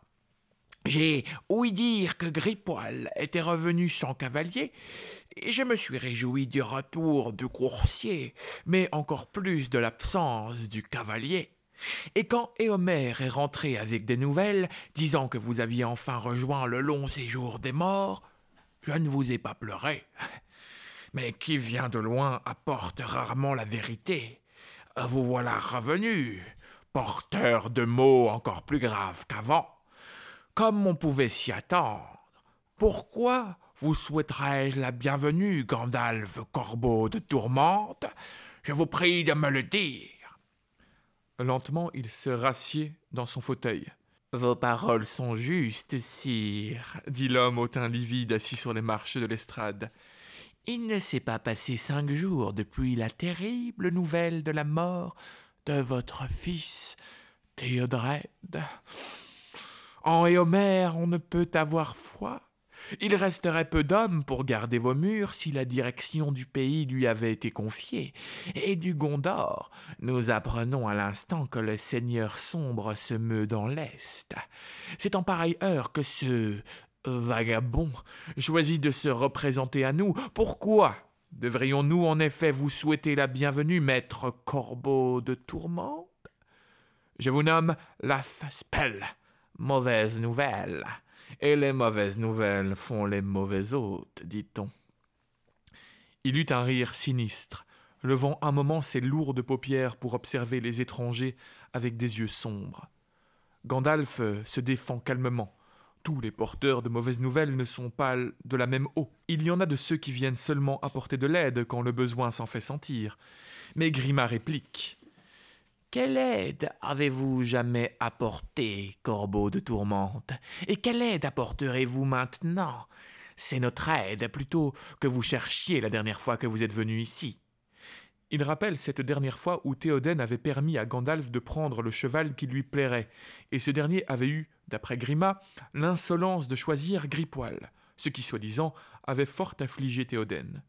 J'ai ouï dire que Gripoil était revenu sans cavalier, et je me suis réjoui du retour du coursier, mais encore plus de l'absence du cavalier. Et quand Éomer est rentré avec des nouvelles, disant que vous aviez enfin rejoint le long séjour des morts, je ne vous ai pas pleuré. Mais qui vient de loin apporte rarement la vérité. Vous voilà revenu, porteur de mots encore plus graves qu'avant. Comme on pouvait s'y attendre. Pourquoi vous souhaiterais-je la bienvenue, Gandalf, corbeau de tourmente? Je vous prie de me le dire. Lentement, il se rassied dans son fauteuil. Vos paroles sont justes, sire, dit l'homme au teint livide assis sur les marches de l'estrade. Il ne s'est pas passé cinq jours depuis la terrible nouvelle de la mort de votre fils, Théodred. En Éomer, on ne peut avoir foi. Il resterait peu d'hommes pour garder vos murs si la direction du pays lui avait été confiée. Et du Gondor, nous apprenons à l'instant que le seigneur sombre se meut dans l'Est. C'est en pareille heure que ce vagabond choisit de se représenter à nous. Pourquoi devrions-nous en effet vous souhaiter la bienvenue, maître corbeau de tourmente? Je vous nomme Lath Spell. Mauvaise nouvelle. Et les mauvaises nouvelles font les mauvais hôtes, dit-on. Il eut un rire sinistre, levant un moment ses lourdes paupières pour observer les étrangers avec des yeux sombres. Gandalf se défend calmement. Tous les porteurs de mauvaises nouvelles ne sont pas de la même eau. Il y en a de ceux qui viennent seulement apporter de l'aide quand le besoin s'en fait sentir. Mais Grima réplique. Quelle aide avez-vous jamais apportée, corbeau de tourmente? Et quelle aide apporterez-vous maintenant? C'est notre aide plutôt que vous cherchiez la dernière fois que vous êtes venu ici. Il rappelle cette dernière fois où Théoden avait permis à Gandalf de prendre le cheval qui lui plairait, et ce dernier avait eu, d'après Grima, l'insolence de choisir Gripoil, ce qui, soi-disant, avait fort affligé Théoden.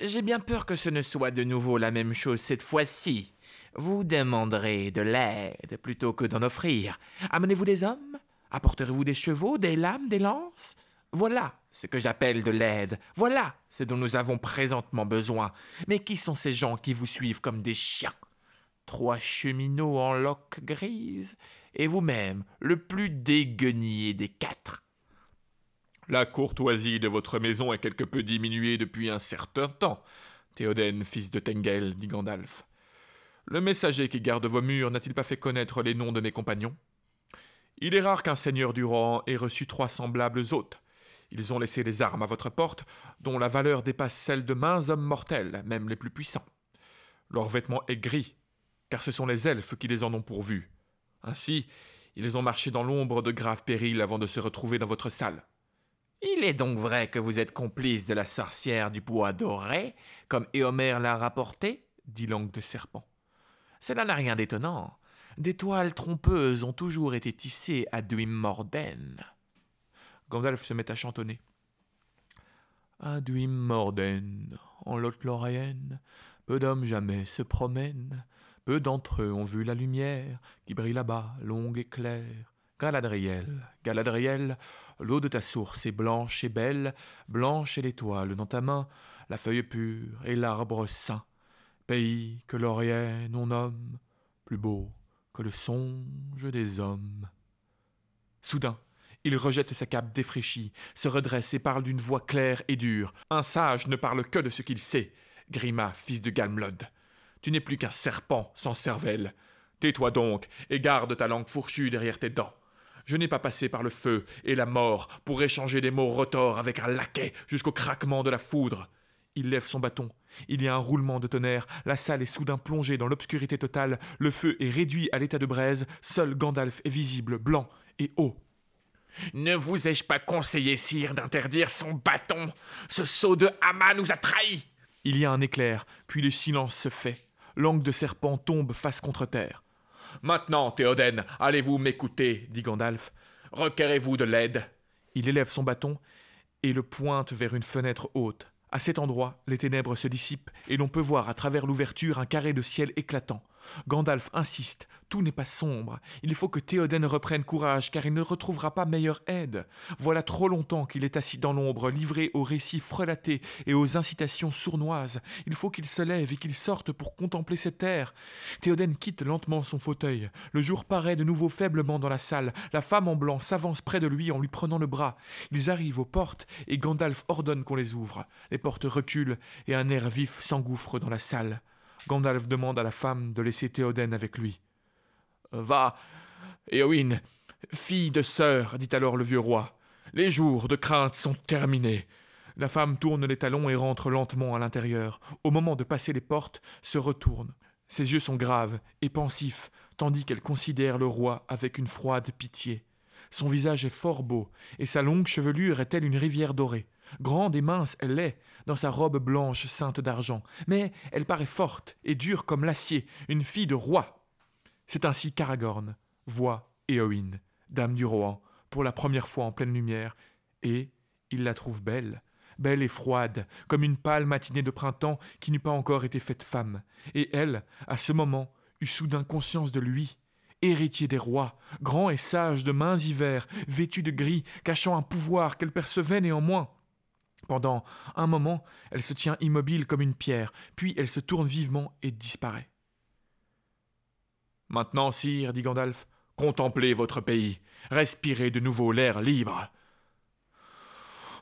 J'ai bien peur que ce ne soit de nouveau la même chose cette fois-ci. Vous demanderez de l'aide plutôt que d'en offrir. Amenez-vous des hommes? Apporterez-vous des chevaux, des lames, des lances? Voilà ce que j'appelle de l'aide. Voilà ce dont nous avons présentement besoin. Mais qui sont ces gens qui vous suivent comme des chiens? Trois cheminots en loques grises, et vous-même, le plus déguenillé des quatre. La courtoisie de votre maison est quelque peu diminuée depuis un certain temps, Théoden, fils de Tengel, dit Gandalf. Le messager qui garde vos murs n'a-t-il pas fait connaître les noms de mes compagnons? Il est rare qu'un seigneur du rang ait reçu trois semblables hôtes. Ils ont laissé les armes à votre porte, dont la valeur dépasse celle de mains hommes mortels, même les plus puissants. Leur vêtement est gris, car ce sont les elfes qui les en ont pourvus. Ainsi, ils ont marché dans l'ombre de graves périls avant de se retrouver dans votre salle. Il est donc vrai que vous êtes complice de la sorcière du bois doré, comme Éomer l'a rapporté dit Langue de Serpent. Cela n'a rien d'étonnant. Des toiles trompeuses ont toujours été tissées à Duim-Morden. Gandalf se met à chantonner. À Duim-Morden, en Lot-Lorraine, peu d'hommes jamais se promènent, peu d'entre eux ont vu la lumière qui brille là-bas, longue et claire. Galadriel, Galadriel, l'eau de ta source est blanche et belle, blanche est l'étoile dans ta main, la feuille pure et l'arbre saint. Pays que l'Orienne on nomme plus beau que le songe des hommes. Soudain, il rejette sa cape défraîchie, se redresse et parle d'une voix claire et dure. Un sage ne parle que de ce qu'il sait. Grima, fils de Galmlod. Tu n'es plus qu'un serpent sans cervelle. Tais-toi donc et garde ta langue fourchue derrière tes dents. Je n'ai pas passé par le feu et la mort pour échanger des mots retors avec un laquais jusqu'au craquement de la foudre. Il lève son bâton. Il y a un roulement de tonnerre. La salle est soudain plongée dans l'obscurité totale. Le feu est réduit à l'état de braise. Seul Gandalf est visible, blanc et haut. Ne vous ai-je pas conseillé, sire, d'interdire son bâton? Ce sceau de Hama nous a trahis Il y a un éclair, puis le silence se fait. Langue de serpent tombe face contre terre. Maintenant, Théoden, allez-vous m'écouter dit Gandalf. Requérez-vous de l'aide Il élève son bâton et le pointe vers une fenêtre haute. À cet endroit, les ténèbres se dissipent et l'on peut voir à travers l'ouverture un carré de ciel éclatant. Gandalf insiste, tout n'est pas sombre, il faut que Théoden reprenne courage car il ne retrouvera pas meilleure aide. Voilà trop longtemps qu'il est assis dans l'ombre, livré aux récits frelatés et aux incitations sournoises. Il faut qu'il se lève et qu'il sorte pour contempler cette terre. Théoden quitte lentement son fauteuil. Le jour paraît de nouveau faiblement dans la salle. La femme en blanc s'avance près de lui en lui prenant le bras. Ils arrivent aux portes et Gandalf ordonne qu'on les ouvre. Les portes reculent et un air vif s'engouffre dans la salle. Gandalf demande à la femme de laisser Théoden avec lui. Va, Éowyn, fille de sœur, dit alors le vieux roi. Les jours de crainte sont terminés. La femme tourne les talons et rentre lentement à l'intérieur. Au moment de passer les portes, se retourne. Ses yeux sont graves et pensifs, tandis qu'elle considère le roi avec une froide pitié. Son visage est fort beau, et sa longue chevelure est telle une rivière dorée. Grande et mince elle est, dans sa robe blanche ceinte d'argent, mais elle paraît forte et dure comme l'acier, une fille de roi. C'est ainsi qu'Aragorn voit Éowyn, dame du Rohan, pour la première fois en pleine lumière, et il la trouve belle, belle et froide, comme une pâle matinée de printemps qui n'eût pas encore été faite femme, et elle, à ce moment, eut soudain conscience de lui, héritier des rois, grand et sage de mains hivers, vêtu de gris, cachant un pouvoir qu'elle percevait néanmoins. Pendant un moment, elle se tient immobile comme une pierre, puis elle se tourne vivement et disparaît. Maintenant, sire, dit Gandalf, contemplez votre pays, respirez de nouveau l'air libre.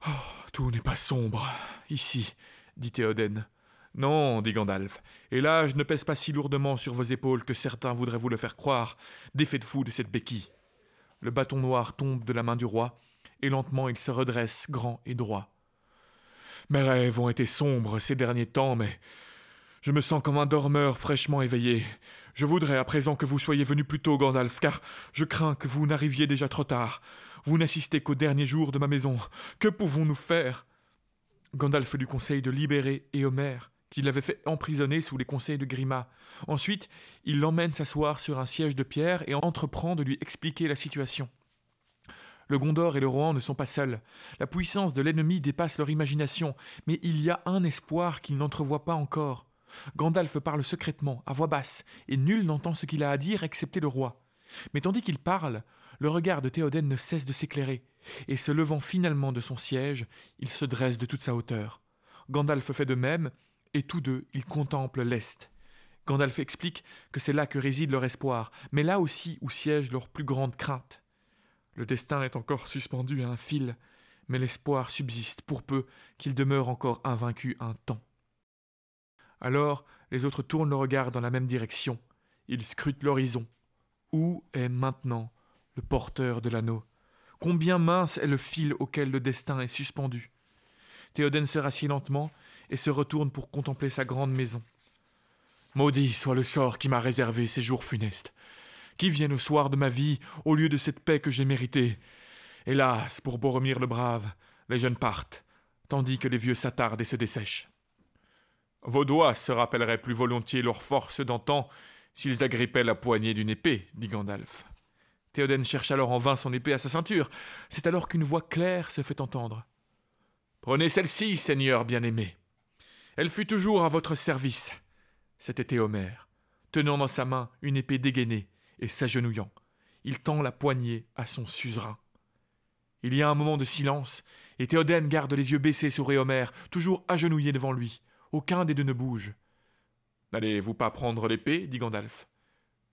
Oh, tout n'est pas sombre, ici, dit Théoden. Non, dit Gandalf, et l'âge ne pèse pas si lourdement sur vos épaules que certains voudraient vous le faire croire. Défaites-vous de cette béquille. Le bâton noir tombe de la main du roi, et lentement il se redresse grand et droit. Mes rêves ont été sombres ces derniers temps, mais je me sens comme un dormeur fraîchement éveillé. Je voudrais à présent que vous soyez venu plus tôt, Gandalf, car je crains que vous n'arriviez déjà trop tard. Vous n'assistez qu'au dernier jour de ma maison. Que pouvons-nous faire? Gandalf lui conseille de libérer Éomer, qui l'avait fait emprisonner sous les conseils de Grima. Ensuite, il l'emmène s'asseoir sur un siège de pierre et entreprend de lui expliquer la situation. Le Gondor et le Rohan ne sont pas seuls. La puissance de l'ennemi dépasse leur imagination, mais il y a un espoir qu'ils n'entrevoient pas encore. Gandalf parle secrètement, à voix basse, et nul n'entend ce qu'il a à dire excepté le roi. Mais tandis qu'il parle, le regard de Théoden ne cesse de s'éclairer, et se levant finalement de son siège, il se dresse de toute sa hauteur. Gandalf fait de même, et tous deux, ils contemplent l'Est. Gandalf explique que c'est là que réside leur espoir, mais là aussi où siège leur plus grande crainte. Le destin est encore suspendu à un fil, mais l'espoir subsiste pour peu qu'il demeure encore invaincu un temps. Alors les autres tournent le regard dans la même direction. Ils scrutent l'horizon. Où est maintenant le porteur de l'anneau? Combien mince est le fil auquel le destin est suspendu? Théoden se rassied lentement et se retourne pour contempler sa grande maison. Maudit soit le sort qui m'a réservé ces jours funestes qui vienne au soir de ma vie au lieu de cette paix que j'ai méritée. Hélas, pour Boromir le Brave, les jeunes partent, tandis que les vieux s'attardent et se dessèchent. Vos doigts se rappelleraient plus volontiers leur force d'antan s'ils agrippaient la poignée d'une épée, dit Gandalf. Théoden cherche alors en vain son épée à sa ceinture. C'est alors qu'une voix claire se fait entendre. Prenez celle-ci, Seigneur bien-aimé. Elle fut toujours à votre service. C'était Théomer, tenant dans sa main une épée dégainée et s'agenouillant. Il tend la poignée à son suzerain. Il y a un moment de silence, et Théoden garde les yeux baissés sur Éomer, toujours agenouillé devant lui. Aucun des deux ne bouge. N'allez-vous pas prendre l'épée? dit Gandalf.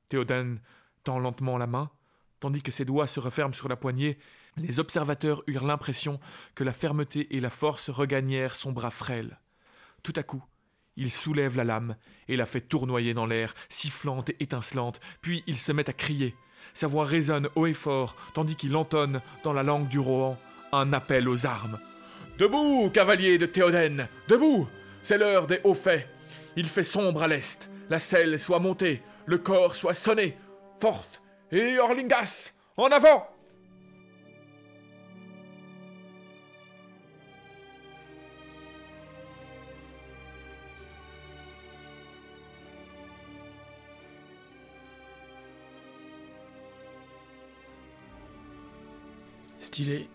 Théoden tend lentement la main, tandis que ses doigts se referment sur la poignée. Les observateurs eurent l'impression que la fermeté et la force regagnèrent son bras frêle. Tout à coup, il soulève la lame et la fait tournoyer dans l'air, sifflante et étincelante, puis il se met à crier. Sa voix résonne haut et fort, tandis qu'il entonne, dans la langue du Rohan, un appel aux armes. Debout, cavaliers de Théoden Debout C'est l'heure des hauts faits Il fait sombre à l'est, la selle soit montée, le corps soit sonné. Forte Et Orlingas En avant Stylé.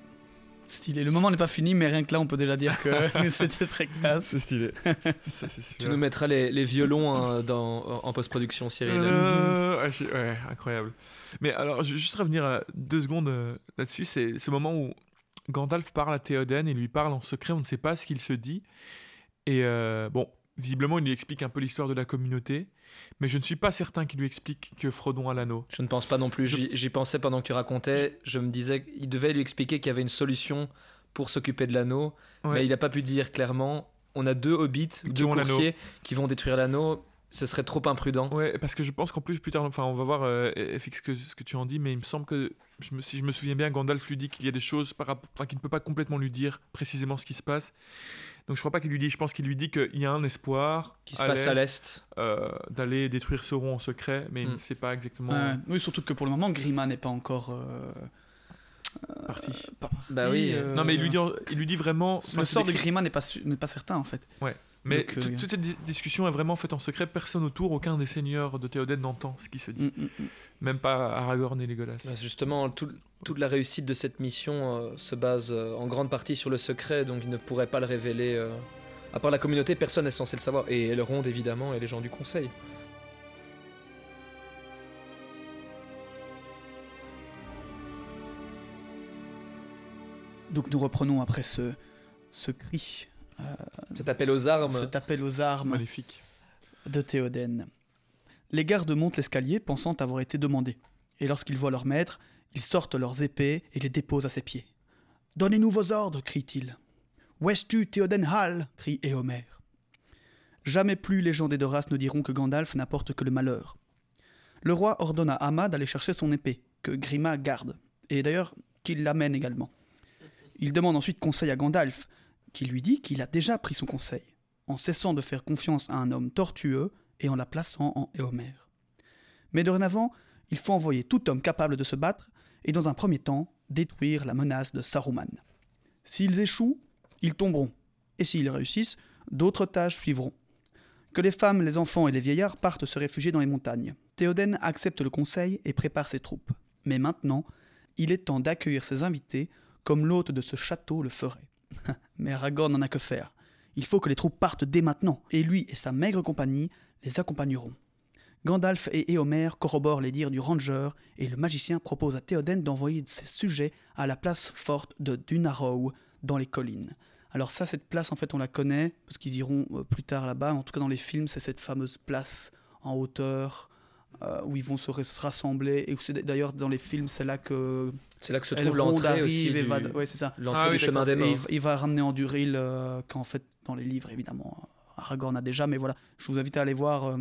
Stylé. Le moment n'est pas fini, mais rien que là, on peut déjà dire que c'était très classe. C'est stylé. Ça, c'est sûr. Tu nous mettras les, les violons hein, dans, en post-production, Cyril. Euh, ouais, incroyable. Mais alors, je vais juste revenir euh, deux secondes euh, là-dessus. C'est ce moment où Gandalf parle à Théoden et lui parle en secret. On ne sait pas ce qu'il se dit. Et euh, bon, visiblement, il lui explique un peu l'histoire de la communauté. Mais je ne suis pas certain qu'il lui explique que Frodon a l'anneau. Je ne pense pas non plus. J'y j'y pensais pendant que tu racontais. Je me disais qu'il devait lui expliquer qu'il y avait une solution pour s'occuper de l'anneau. Ouais. Mais il n'a pas pu dire clairement. On a deux hobbits, deux ont l'anneau. coursiers qui vont détruire l'anneau. Ce serait trop imprudent. Ouais, parce que je pense qu'en plus, plus tard, enfin, on va voir euh, FX que, ce que tu en dis, mais il me semble que, je me, si je me souviens bien, Gandalf lui dit qu'il y a des choses, par, enfin, qu'il ne peut pas complètement lui dire précisément ce qui se passe. Donc je crois pas qu'il lui dit, je pense qu'il lui dit qu'il y a un espoir Qui se passe à l'est. euh, d'aller détruire Sauron en secret, mais il Mm. ne sait pas exactement Ouais. Oui, surtout que pour le moment, Grima n'est pas encore euh, parti. pas Bah parti, oui, euh, non, mais il lui dit, il lui dit vraiment. Le sort de Grima n'est pas, n'est pas certain en fait. Mais Donc, euh, toute, toute cette di- discussion est vraiment faite en secret. Personne autour, aucun des seigneurs de Théoden n'entend ce qui se dit. Mm, mm, mm. Même pas Aragorn et Legolas. Bah, Justement, tout- toute la réussite de cette mission euh, se base euh, en grande partie sur le secret, donc il ne pourrait pas le révéler. euh, À part la communauté, personne n'est censé le savoir. Et Elrond, évidemment, et les gens du conseil. Donc nous reprenons après ce, ce cri, euh, Cet appel aux armes. cet appel aux armes Magnifique. de Théoden. Les gardes montent l'escalier pensant avoir été demandés. Et lorsqu'ils voient leur maître, ils sortent leurs épées et les déposent à ses pieds. Donnez-nous vos ordres, crie-t-il. Où es-tu, Théoden Hall crie Éomer. Jamais plus les gens d'Edoras ne diront que Gandalf n'apporte que le malheur. Le roi ordonne à Hama d'aller chercher son épée, que Grima garde, et d'ailleurs qu'il l'amène également. Il demande ensuite conseil à Gandalf, qui lui dit qu'il a déjà pris son conseil, en cessant de faire confiance à un homme tortueux et en la plaçant en Éomer. Mais dorénavant, il faut envoyer tout homme capable de se battre et dans un premier temps détruire la menace de Saruman. S'ils échouent, ils tomberont, et s'ils réussissent, d'autres tâches suivront. Que les femmes, les enfants et les vieillards partent se réfugier dans les montagnes. Théoden accepte le conseil et prépare ses troupes. Mais maintenant, il est temps d'accueillir ses invités comme l'hôte de ce château le ferait. Mais Aragorn n'en a que faire. Il faut que les troupes partent dès maintenant, et lui et sa maigre compagnie les accompagneront. Gandalf et Éomer corroborent les dires du ranger, et le magicien propose à Théoden d'envoyer ses sujets à la place forte de Dunarrow, dans les collines. Alors ça, cette place, en fait, on la connaît, parce qu'ils iront euh, plus tard là-bas. En tout cas, dans les films, c'est cette fameuse place en hauteur, euh, où ils vont se ras- se rassembler, et où c'est d'ailleurs, dans les films, c'est là que C'est là que se trouve l'entrée aussi. du- va... Ouais, c'est ça. L'entrée Ah du oui, chemin des morts. va- il va ramener en Duril, euh, qu'en fait, dans les livres, évidemment, Aragorn a déjà, mais voilà, je vous invite à aller voir euh,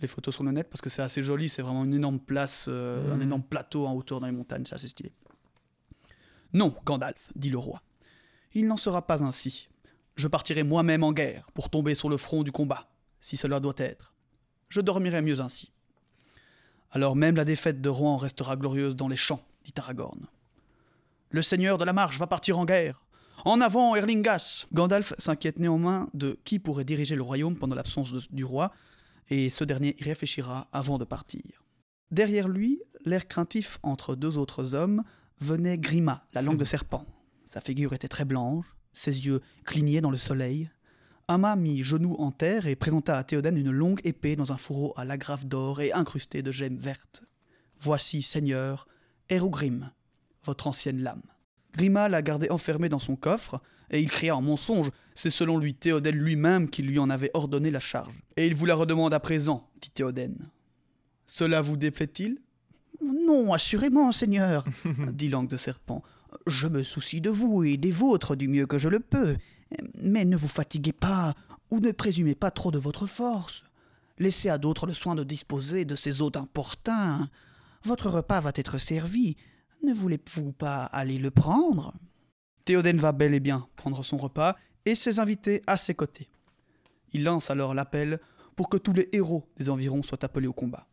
les photos sur le net parce que c'est assez joli, c'est vraiment une énorme place, euh, un Mhm. énorme plateau en hauteur dans les montagnes, c'est assez stylé. Non, Gandalf, dit le roi, il n'en sera pas ainsi. Je partirai moi-même en guerre pour tomber sur le front du combat, si cela doit être. Je dormirai mieux ainsi. Alors même la défaite de Rohan restera glorieuse dans les champs, dit Aragorn. Le seigneur de la marche va partir en guerre. En avant, Erlingas Gandalf s'inquiète néanmoins de qui pourrait diriger le royaume pendant l'absence du roi, et ce dernier y réfléchira avant de partir. Derrière lui, l'air craintif entre deux autres hommes, venait Grima, la langue de serpent. Sa figure était très blanche, ses yeux clignaient dans le soleil. Ama mit genou en terre et présenta à Théoden une longue épée dans un fourreau à l'agrafe d'or et incrustée de gemmes vertes. Voici, Seigneur, Erugrim, votre ancienne lame. Grima l'a gardée enfermée dans son coffre, et il cria en mensonge. C'est selon lui Théoden lui-même qui lui en avait ordonné la charge. Et il vous la redemande à présent, dit Théoden. Cela vous déplaît-il? Non, assurément, Seigneur, dit Langue de Serpent. Je me soucie de vous et des vôtres du mieux que je le peux. Mais ne vous fatiguez pas, ou ne présumez pas trop de votre force. Laissez à d'autres le soin de disposer de ces hôtes importuns. Votre repas va être servi. Ne voulez-vous pas aller le prendre? Théoden va bel et bien prendre son repas et ses invités à ses côtés. Il lance alors l'appel pour que tous les héros des environs soient appelés au combat.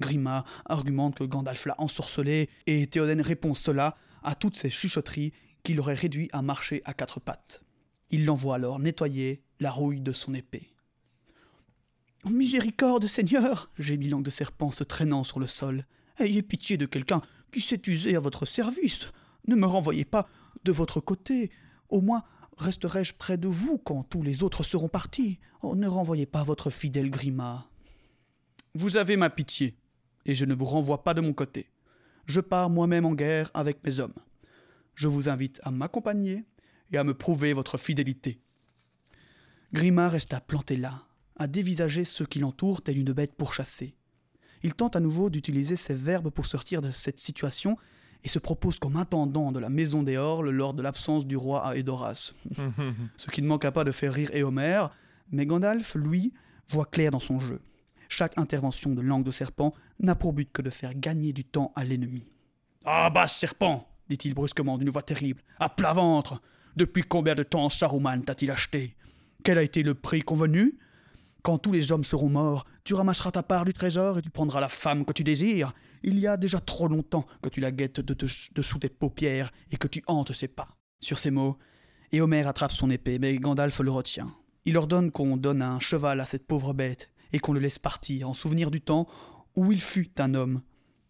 Grima argumente que Gandalf l'a ensorcelé et Théoden répond cela à toutes ces chuchotteries qui l'auraient réduit à marcher à quatre pattes. Il l'envoie alors nettoyer la rouille de son épée. Miséricorde, Seigneur gémit Langue de Serpent se traînant sur le sol. Ayez pitié de quelqu'un qui s'est usé à votre service. Ne me renvoyez pas de votre côté. Au moins resterai-je près de vous quand tous les autres seront partis. Oh, ne renvoyez pas votre fidèle Grima. Vous avez ma pitié, et je ne vous renvoie pas de mon côté. Je pars moi-même en guerre avec mes hommes. Je vous invite à m'accompagner et à me prouver votre fidélité. Grima resta planté là, à dévisager ceux qui l'entourent telle une bête pourchassée. Il tente à nouveau d'utiliser ses verbes pour sortir de cette situation et se propose comme intendant de la maison des Orles lors de l'absence du roi à Edoras. Ce qui ne manqua pas de faire rire Éomer, mais Gandalf, lui, voit clair dans son jeu. Chaque intervention de langue de serpent n'a pour but que de faire gagner du temps à l'ennemi. Ah bah serpent dit-il brusquement d'une voix terrible. À plat ventre Depuis combien de temps Saruman t'a-t-il acheté? Quel a été le prix convenu? Quand tous les hommes seront morts, tu ramasseras ta part du trésor et tu prendras la femme que tu désires. Il y a déjà trop longtemps que tu la guettes de dessous tes paupières et que tu hantes ses pas. Sur ces mots, Éomer attrape son épée, mais Gandalf le retient. Il ordonne qu'on donne un cheval à cette pauvre bête et qu'on le laisse partir en souvenir du temps où il fut un homme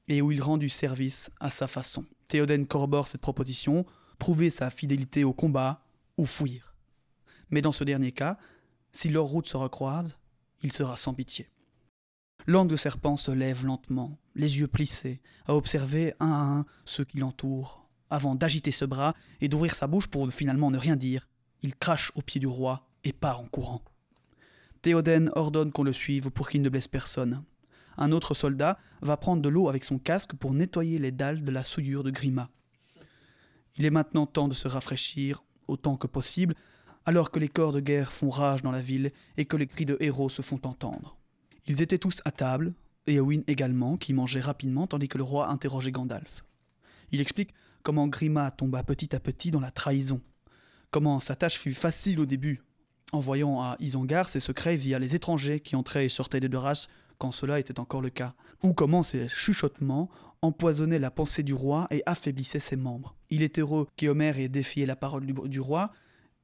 et où il rendut service à sa façon. Théoden corrobore cette proposition, prouver sa fidélité au combat ou fuir. Mais dans ce dernier cas, si leurs routes se recroisent, il sera sans pitié. Langue de serpent se lève lentement, les yeux plissés, à observer un à un ceux qui l'entourent, avant d'agiter ce bras et d'ouvrir sa bouche pour finalement ne rien dire. Il crache au pied du roi et part en courant. Théoden ordonne qu'on le suive pour qu'il ne blesse personne. Un autre soldat va prendre de l'eau avec son casque pour nettoyer les dalles de la souillure de Grima. Il est maintenant temps de se rafraîchir autant que possible alors que les corps de guerre font rage dans la ville et que les cris de héros se font entendre. Ils étaient tous à table, Eowyn également, qui mangeait rapidement tandis que le roi interrogeait Gandalf. Il explique comment Grima tomba petit à petit dans la trahison, comment sa tâche fut facile au début, en voyant à Isengard ses secrets via les étrangers qui entraient et sortaient des deux races quand cela était encore le cas, ou comment ses chuchotements empoisonnaient la pensée du roi et affaiblissaient ses membres. Il est heureux qu'Éomer ait défié la parole du roi,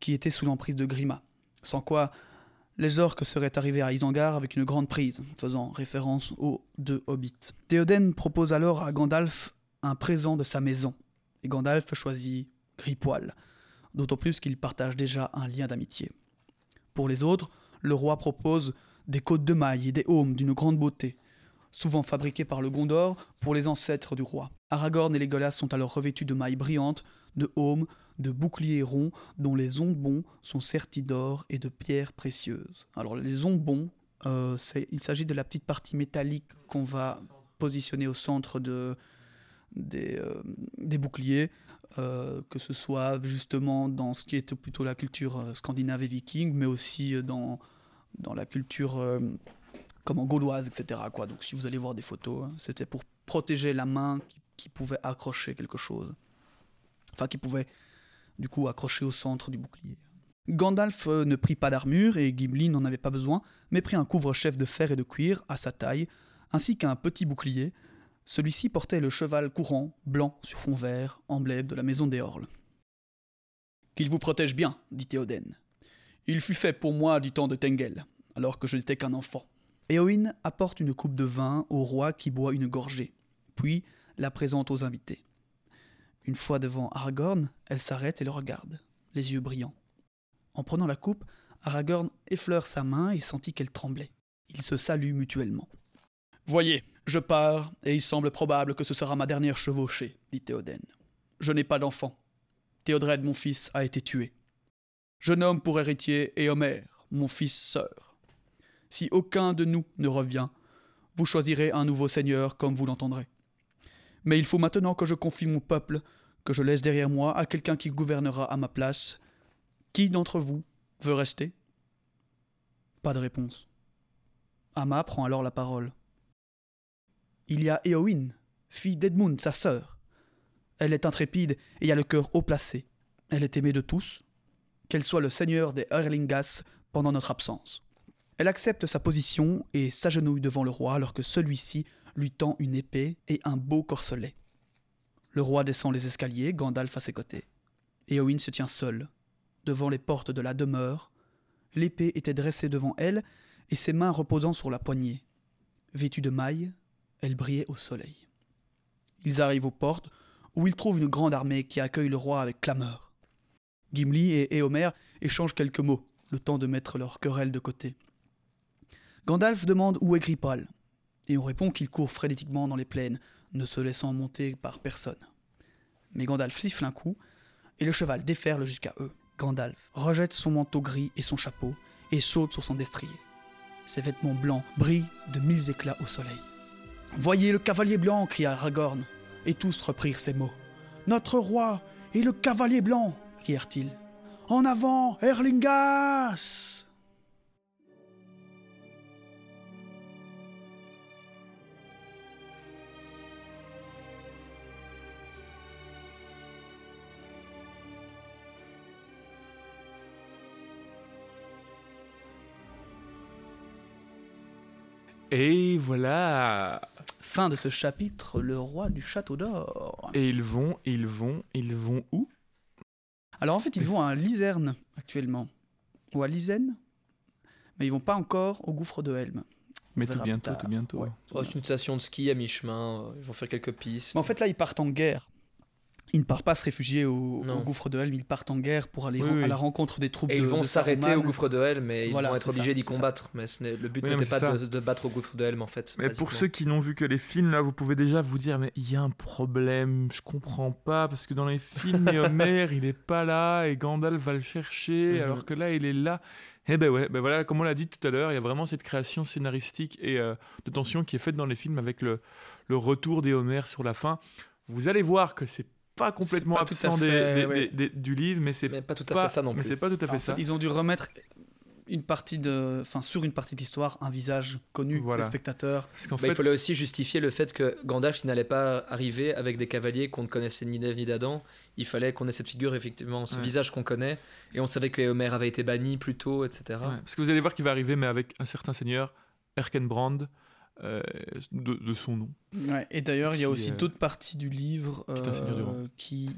qui était sous l'emprise de Grima, sans quoi les orques seraient arrivés à Isengard avec une grande prise, faisant référence aux deux hobbits. Théoden propose alors à Gandalf un présent de sa maison, et Gandalf choisit Gripoil, d'autant plus qu'ils partagent déjà un lien d'amitié. Pour les autres, le roi propose des côtes de mailles et des aumes d'une grande beauté, souvent fabriqués par le Gondor pour les ancêtres du roi. Aragorn et Legolas sont alors revêtus de mailles brillantes, de aumes, de boucliers ronds dont les ombons sont sertis d'or et de pierres précieuses. Alors les ombons, euh, il s'agit de la petite partie métallique qu'on va positionner au centre de, des, euh, boucliers, euh, que ce soit justement dans ce qui est plutôt la culture scandinave et viking, mais aussi dans, dans la culture comme en gauloise, etc. Quoi. Donc si vous allez voir des photos, hein, c'était pour protéger la main qui, qui pouvait accrocher quelque chose. Enfin, qui pouvait du coup accroché au centre du bouclier. Gandalf euh, ne prit pas d'armure et Gimli n'en avait pas besoin, mais prit un couvre-chef de fer et de cuir à sa taille, ainsi qu'un petit bouclier. Celui-ci portait le cheval courant, blanc sur fond vert, emblème de la maison des Orles. Qu'il vous protège bien, dit Théoden. Il fut fait pour moi du temps de Tengel, alors que je n'étais qu'un enfant. Éowyn apporte une coupe de vin au roi qui boit une gorgée, puis la présente aux invités. Une fois devant Aragorn, elle s'arrête et le regarde, les yeux brillants. En prenant la coupe, Aragorn effleure sa main et sentit qu'elle tremblait. Ils se saluent mutuellement. Voyez, je pars, et il semble probable que ce sera ma dernière chevauchée, dit Théoden. Je n'ai pas d'enfant. Théodred, mon fils, a été tué. Je nomme pour héritier Éomer, mon fils sœur. Si aucun de nous ne revient, vous choisirez un nouveau seigneur comme vous l'entendrez. Mais il faut maintenant que je confie mon peuple, que je laisse derrière moi à quelqu'un qui gouvernera à ma place. Qui d'entre vous veut rester? Pas de réponse. Ama prend alors la parole. Il y a Éowyn, fille d'Edmund, sa sœur. Elle est intrépide et a le cœur haut placé. Elle est aimée de tous, qu'elle soit le seigneur des Erlingas pendant notre absence. Elle accepte sa position et s'agenouille devant le roi alors que celui-ci lui tend une épée et un beau corselet. Le roi descend les escaliers, Gandalf à ses côtés. Éowyn se tient seule, devant les portes de la demeure. L'épée était dressée devant elle et ses mains reposant sur la poignée. Vêtue de mailles, elle brillait au soleil. Ils arrivent aux portes, où ils trouvent une grande armée qui accueille le roi avec clameur. Gimli et Éomer échangent quelques mots, le temps de mettre leur querelle de côté. Gandalf demande où est Gripal, et on répond qu'il court frénétiquement dans les plaines, ne se laissant monter par personne. Mais Gandalf siffle un coup, et le cheval déferle jusqu'à eux. Gandalf rejette son manteau gris et son chapeau, et saute sur son destrier. Ses vêtements blancs brillent de mille éclats au soleil. Voyez le cavalier blanc cria Aragorn, et tous reprirent ces mots. Notre roi et le cavalier blanc crièrent-ils. En avant, Erlingas Et voilà Fin de ce chapitre, le roi du château d'or. Et ils vont, ils vont, ils vont où? Alors en fait, ils vont à Lizerne actuellement. Ou à Lisen. Mais ils vont pas encore au gouffre de Helm. Mais tout bientôt, tout bientôt. Ouais. Oh, c'est une station de ski à mi-chemin. Ils vont faire quelques pistes. Mais en fait, là, ils partent en guerre. Ils ne partent pas se réfugier au, au gouffre de Helm, ils partent en guerre pour aller Oui, ren- oui. à la rencontre des troupes Et de ils vont s'arrêter au gouffre de Helm, mais ils Voilà, vont être obligés d'y ça. combattre. Mais ce n'est- le but Oui, n'était pas de, de battre au gouffre de Helm, en fait. Mais pour ceux qui n'ont vu que les films, là, vous pouvez déjà vous dire, mais il y a un problème, je comprends pas, parce que dans les films, Homer, il est pas là, et Gandalf va le chercher, Mhm. alors que là, il est là. Eh ben ouais, ben voilà, comme on l'a dit tout à l'heure, il y a vraiment cette création scénaristique et euh, de tension qui est faite dans les films avec le, le retour des Homer sur la fin. Vous allez voir que c'est pas complètement pas absent fait, des- ouais. des- des- du livre, mais c'est pas tout à pas fait ça non mais plus. c'est pas tout à fait En ça. fait, ils ont dû remettre une partie de, enfin, sur une partie de l'histoire, un visage connu Voilà. des spectateurs. Parce Bah, Il fallait aussi justifier le fait que Gandalf il n'allait pas arriver avec des cavaliers qu'on ne connaissait ni d'Ève ni d'Adam. Il fallait qu'on ait cette figure, effectivement, ce Ouais. visage qu'on connaît. Et on savait que Homer avait été banni plus tôt, etc. Ouais, parce que vous allez voir qu'il va arriver, mais avec un certain seigneur, Erkenbrand, euh, de, de son nom. Ouais, et d'ailleurs, il y a aussi euh, d'autres parties du livre euh, qui,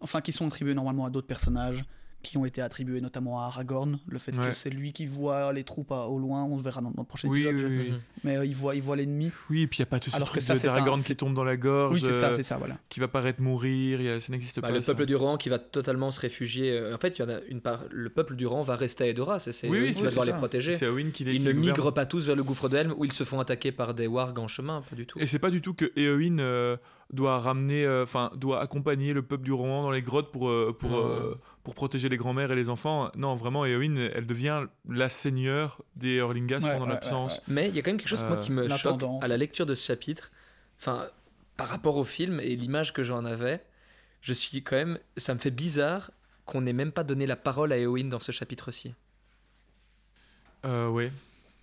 enfin, qui sont attribuées normalement à d'autres personnages, qui ont été attribués notamment à Aragorn. Le fait que c'est lui qui voit les troupes à- au loin, on le verra dans, dans le prochain Oui, épisode. oui, oui. Mais euh, il voit, il voit l'ennemi. Oui, et puis il n'y a pas tout ce Alors truc que ça, de c'est un- d'Aragorn c'est- qui tombe dans la gorge, Oui, c'est ça, euh, c'est ça, voilà. qui va paraître mourir, a- ça n'existe Bah, pas. le ça. peuple du Rang qui va totalement se réfugier. euh, En fait, il y en a une part. Le peuple du Rang va rester à Edoras. et C'est Oui, oui, eux qui c'est va devoir ça. les protéger. C'est Éowyn qui les Ils ne migrent pas tous vers le gouffre de Helm où ils se font attaquer par des wargs en chemin, pas du tout. Et c'est pas du tout que Éowyn euh, doit ramener, euh, enfin, doit accompagner le peuple du Rohan dans les grottes pour, euh, pour, euh, pour protéger les grands-mères et les enfants. Non, vraiment, Éowyn, elle devient la seigneur des Orlingas Ouais, pendant ouais, l'absence. ouais, Mais il y a quand même quelque chose moi, qui me choque à la lecture de ce chapitre. Enfin, par rapport au film et l'image que j'en avais, je suis quand même. Ça me fait bizarre qu'on n'ait même pas donné la parole à Éowyn dans ce chapitre-ci. Euh, ouais.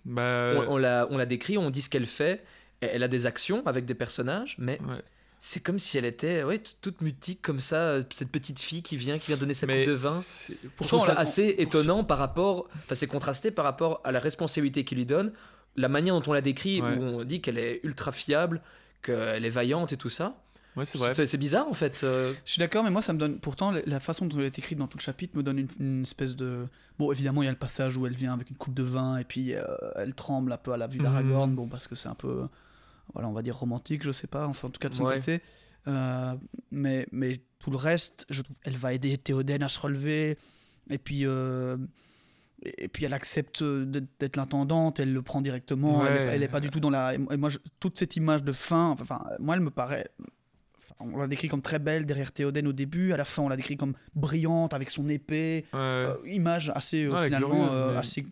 Bah, On, on l'a on l'a décrit, on dit ce qu'elle fait. Elle elle a des actions avec des personnages, mais ouais. C'est comme si elle était ouais, toute mutique comme ça, euh, cette petite fille qui vient, qui vient donner sa Mais coupe de vin. c'est- Je Pourtant, trouve ça assez pour- étonnant par rapport, enfin c'est contrasté par rapport à la responsabilité qu'il lui donne, la manière dont on la décrit, Ouais. où on dit qu'elle est ultra fiable, qu'elle est vaillante et tout ça. Ouais, c'est vrai. C'est c'est bizarre en fait. euh, Je suis d'accord, mais moi ça me donne. Pourtant, la- façon dont elle est écrite dans tout le chapitre me donne une, une espèce de. Bon, évidemment, il y a le passage où elle vient avec une coupe de vin et puis euh, elle tremble un peu à la vue d'Aragorn, Mhm. bon, parce que c'est un peu. Voilà, on va dire romantique, je sais pas, enfin en tout cas de son Ouais. côté. Euh, mais, mais tout le reste, je trouve, elle va aider Théoden à se relever. Et puis. euh, et puis elle accepte d'être l'intendante, elle le prend directement, elle, est- elle est pas du tout dans la. Et moi, je- toute cette image de fin, enfin, moi, elle me paraît on l'a décrit comme très belle derrière Théoden au début, à la fin on l'a décrit comme brillante avec son épée, Ouais. Euh, image assez finalement glorieuse, mais- assez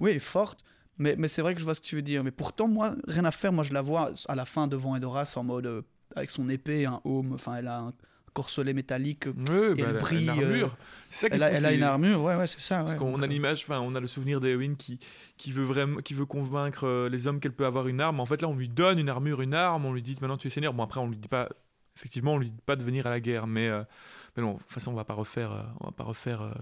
oui forte. Mais, mais c'est vrai que je vois ce que tu veux dire. Mais pourtant moi rien à faire, moi je la vois à la fin devant Edoras en mode euh, avec son épée, un haume, enfin elle a un corselet métallique, Ouais, bah, elle elle elle brille, une armure. euh, C'est ça elle a, faut, elle a une armure, ouais ouais c'est ça. Parce ouais. qu'on a euh, l'image, enfin, on a le souvenir d'Eowyn qui, qui veut vraiment, qui veut convaincre euh, les hommes qu'elle peut avoir une arme. En fait, là, on lui donne une armure, une arme. On lui dit maintenant tu es seigneur. Bon, après, on lui dit pas, effectivement, on lui dit pas de venir à la guerre. Mais, euh, mais non, de toute façon, on va pas refaire, euh, on va pas refaire euh,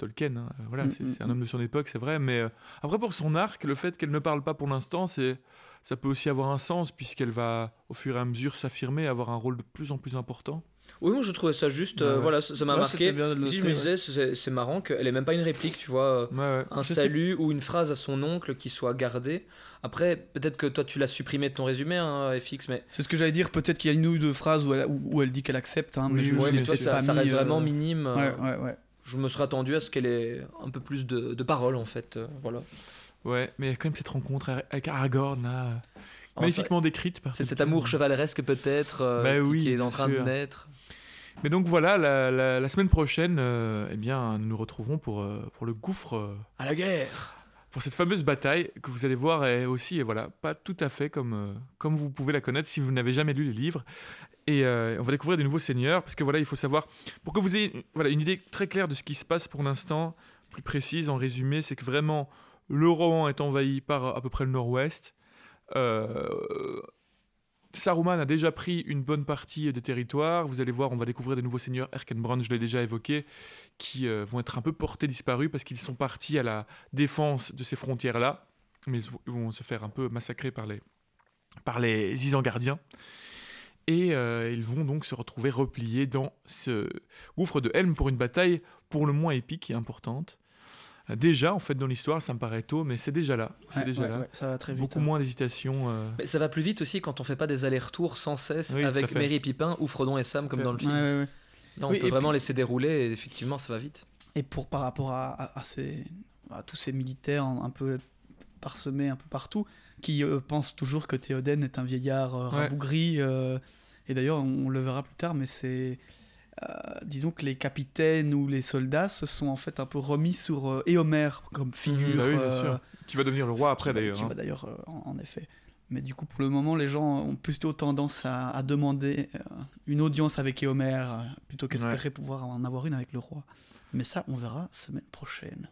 Tolkien. hein. Euh, Voilà, Mm, c'est mm, c'est un mm. homme de son époque, c'est vrai. Mais euh, après, pour son arc, le fait qu'elle ne parle pas pour l'instant, c'est, ça peut aussi avoir un sens puisqu'elle va, au fur et à mesure, s'affirmer, avoir un rôle de plus en plus important. Oui, moi je trouvais ça juste. euh, Ouais. Voilà, ça m'a ouais, marqué. Si je me disais, c'est c'est marrant qu'elle ait même pas une réplique, tu vois. euh, Ouais, ouais. un Je sais- salut ou une phrase à son oncle qui soit gardée. Après, peut-être que toi tu l'as supprimé de ton résumé, hein, FX, mais, C'est ce que j'allais dire. Peut-être qu'il y a une ou deux phrases où elle, où, où elle dit qu'elle accepte, hein, mais je, ouais, je mais toi, ça, pas ça mis, reste euh, vraiment minime. euh, Ouais ouais ouais. Je me serais attendu à ce qu'elle ait un peu plus de, de paroles en fait. euh, voilà. Ouais, mais il y a quand même cette rencontre avec Aragorn, là, Alors, magnifiquement décrite. C'est cet amour chevaleresque peut-être euh, Bah qui, oui, qui est en train de naître. Mais donc voilà, la, la- la semaine prochaine, euh, eh bien, nous nous retrouverons pour, pour le gouffre, À la guerre pour cette fameuse bataille que vous allez voir est aussi, et voilà, pas tout à fait comme, comme vous pouvez la connaître si vous n'avez jamais lu les livres. Et euh, on va découvrir des nouveaux seigneurs, parce que voilà, il faut savoir, pour que vous ayez voilà, une idée très claire de ce qui se passe pour l'instant, plus précise en résumé, c'est que vraiment, le est envahi par à peu près le nord-ouest. Euh, Saruman a déjà pris une bonne partie des territoires. Vous allez voir, on va découvrir des nouveaux seigneurs. Erkenbrand, je l'ai déjà évoqué, qui euh, vont être un peu portés disparus parce qu'ils sont partis à la défense de ces frontières-là. Mais ils vont- ils vont se faire un peu massacrer par les, par les Isangardiens. Et euh, ils vont donc se retrouver repliés dans ce gouffre de Helm pour une bataille pour le moins épique et importante. Euh, Déjà, en fait, dans l'histoire, ça me paraît tôt, mais c'est déjà là. C'est Ouais, déjà ouais, là. ouais, ça va très vite. Beaucoup hein. moins d'hésitation. euh, Mais ça va plus vite aussi quand on fait pas des allers-retours sans cesse Oui, avec. Merry et Pipin ou Frodon et Sam comme clair. dans le film. ouais, ouais. Là, on Oui, peut vraiment puis- laisser dérouler et effectivement ça va vite. Et pour par rapport à, à- à ces, à tous ces militaires un peu parsemés un peu partout, qui euh, pensent toujours que Théoden est un vieillard euh, Ouais. rabougri. euh, et d'ailleurs, on, on le verra plus tard, mais c'est. euh, disons que les capitaines ou les soldats se sont en fait un peu remis sur euh, Éomer comme figure. bah oui, bien euh, sûr. Qui va devenir le roi après qui va- d'ailleurs. Qui hein. va d'ailleurs, euh, en, en effet. Mais du coup, pour le moment, les gens ont plutôt tendance à, à demander euh, une audience avec Éomer plutôt qu'espérer pouvoir en avoir une avec le roi. Mais ça, on verra semaine prochaine.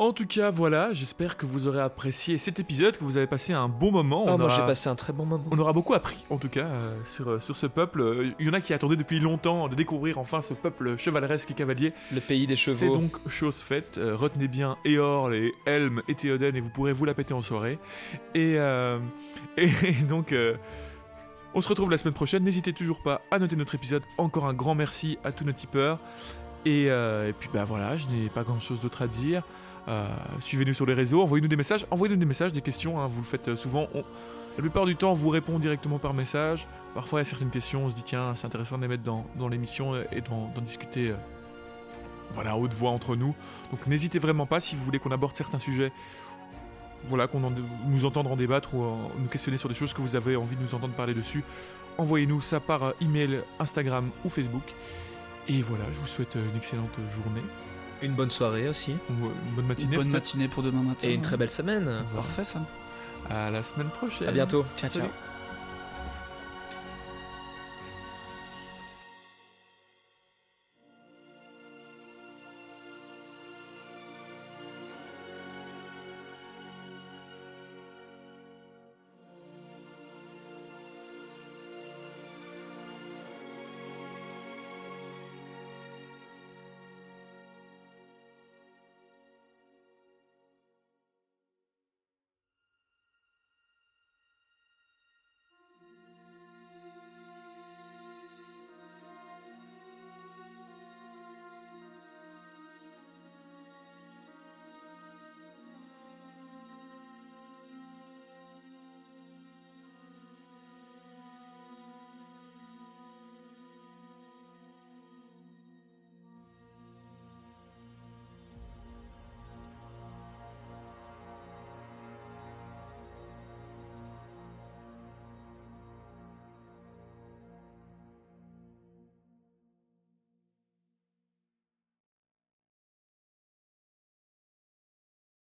En tout cas, voilà, j'espère que vous aurez apprécié cet épisode, que vous avez passé un bon moment. On moi aura- j'ai passé un très bon moment. On aura beaucoup appris, en tout cas, euh, sur, euh, sur ce peuple. Euh, Il y en a qui attendaient depuis longtemps de découvrir enfin ce peuple chevaleresque et cavalier. Le pays des C'est chevaux. donc chose faite. Euh, retenez bien Eorl et Helm et Théoden et vous pourrez vous la péter en soirée. Et, euh, et, donc, on se retrouve la semaine prochaine. N'hésitez toujours pas à noter notre épisode. Encore un grand merci à tous nos tipeurs. Et, et puis, bah voilà, je n'ai pas grand chose d'autre à dire. Euh, Suivez-nous sur les réseaux, envoyez-nous des messages, envoyez-nous des messages, des questions, hein, vous le faites euh, souvent. La plupart du temps, on vous répond directement par message. Parfois, il y a certaines questions, on se dit, tiens, c'est intéressant de les mettre dans, l'émission euh, et d'en discuter voilà, à haute voix entre nous. Donc n'hésitez vraiment pas si vous voulez qu'on aborde certains sujets, voilà, qu'on nous entendre en débattre ou nous questionner sur des choses que vous avez envie de nous entendre parler dessus. Envoyez-nous ça par email, Instagram ou Facebook. Et voilà, je vous souhaite une excellente journée, Une bonne soirée aussi. ou euh, une bonne matinée. Bonne peut-être. matinée pour demain matin. Et une très belle semaine. Parfait ça. À la semaine prochaine. À bientôt. Ciao, ciao.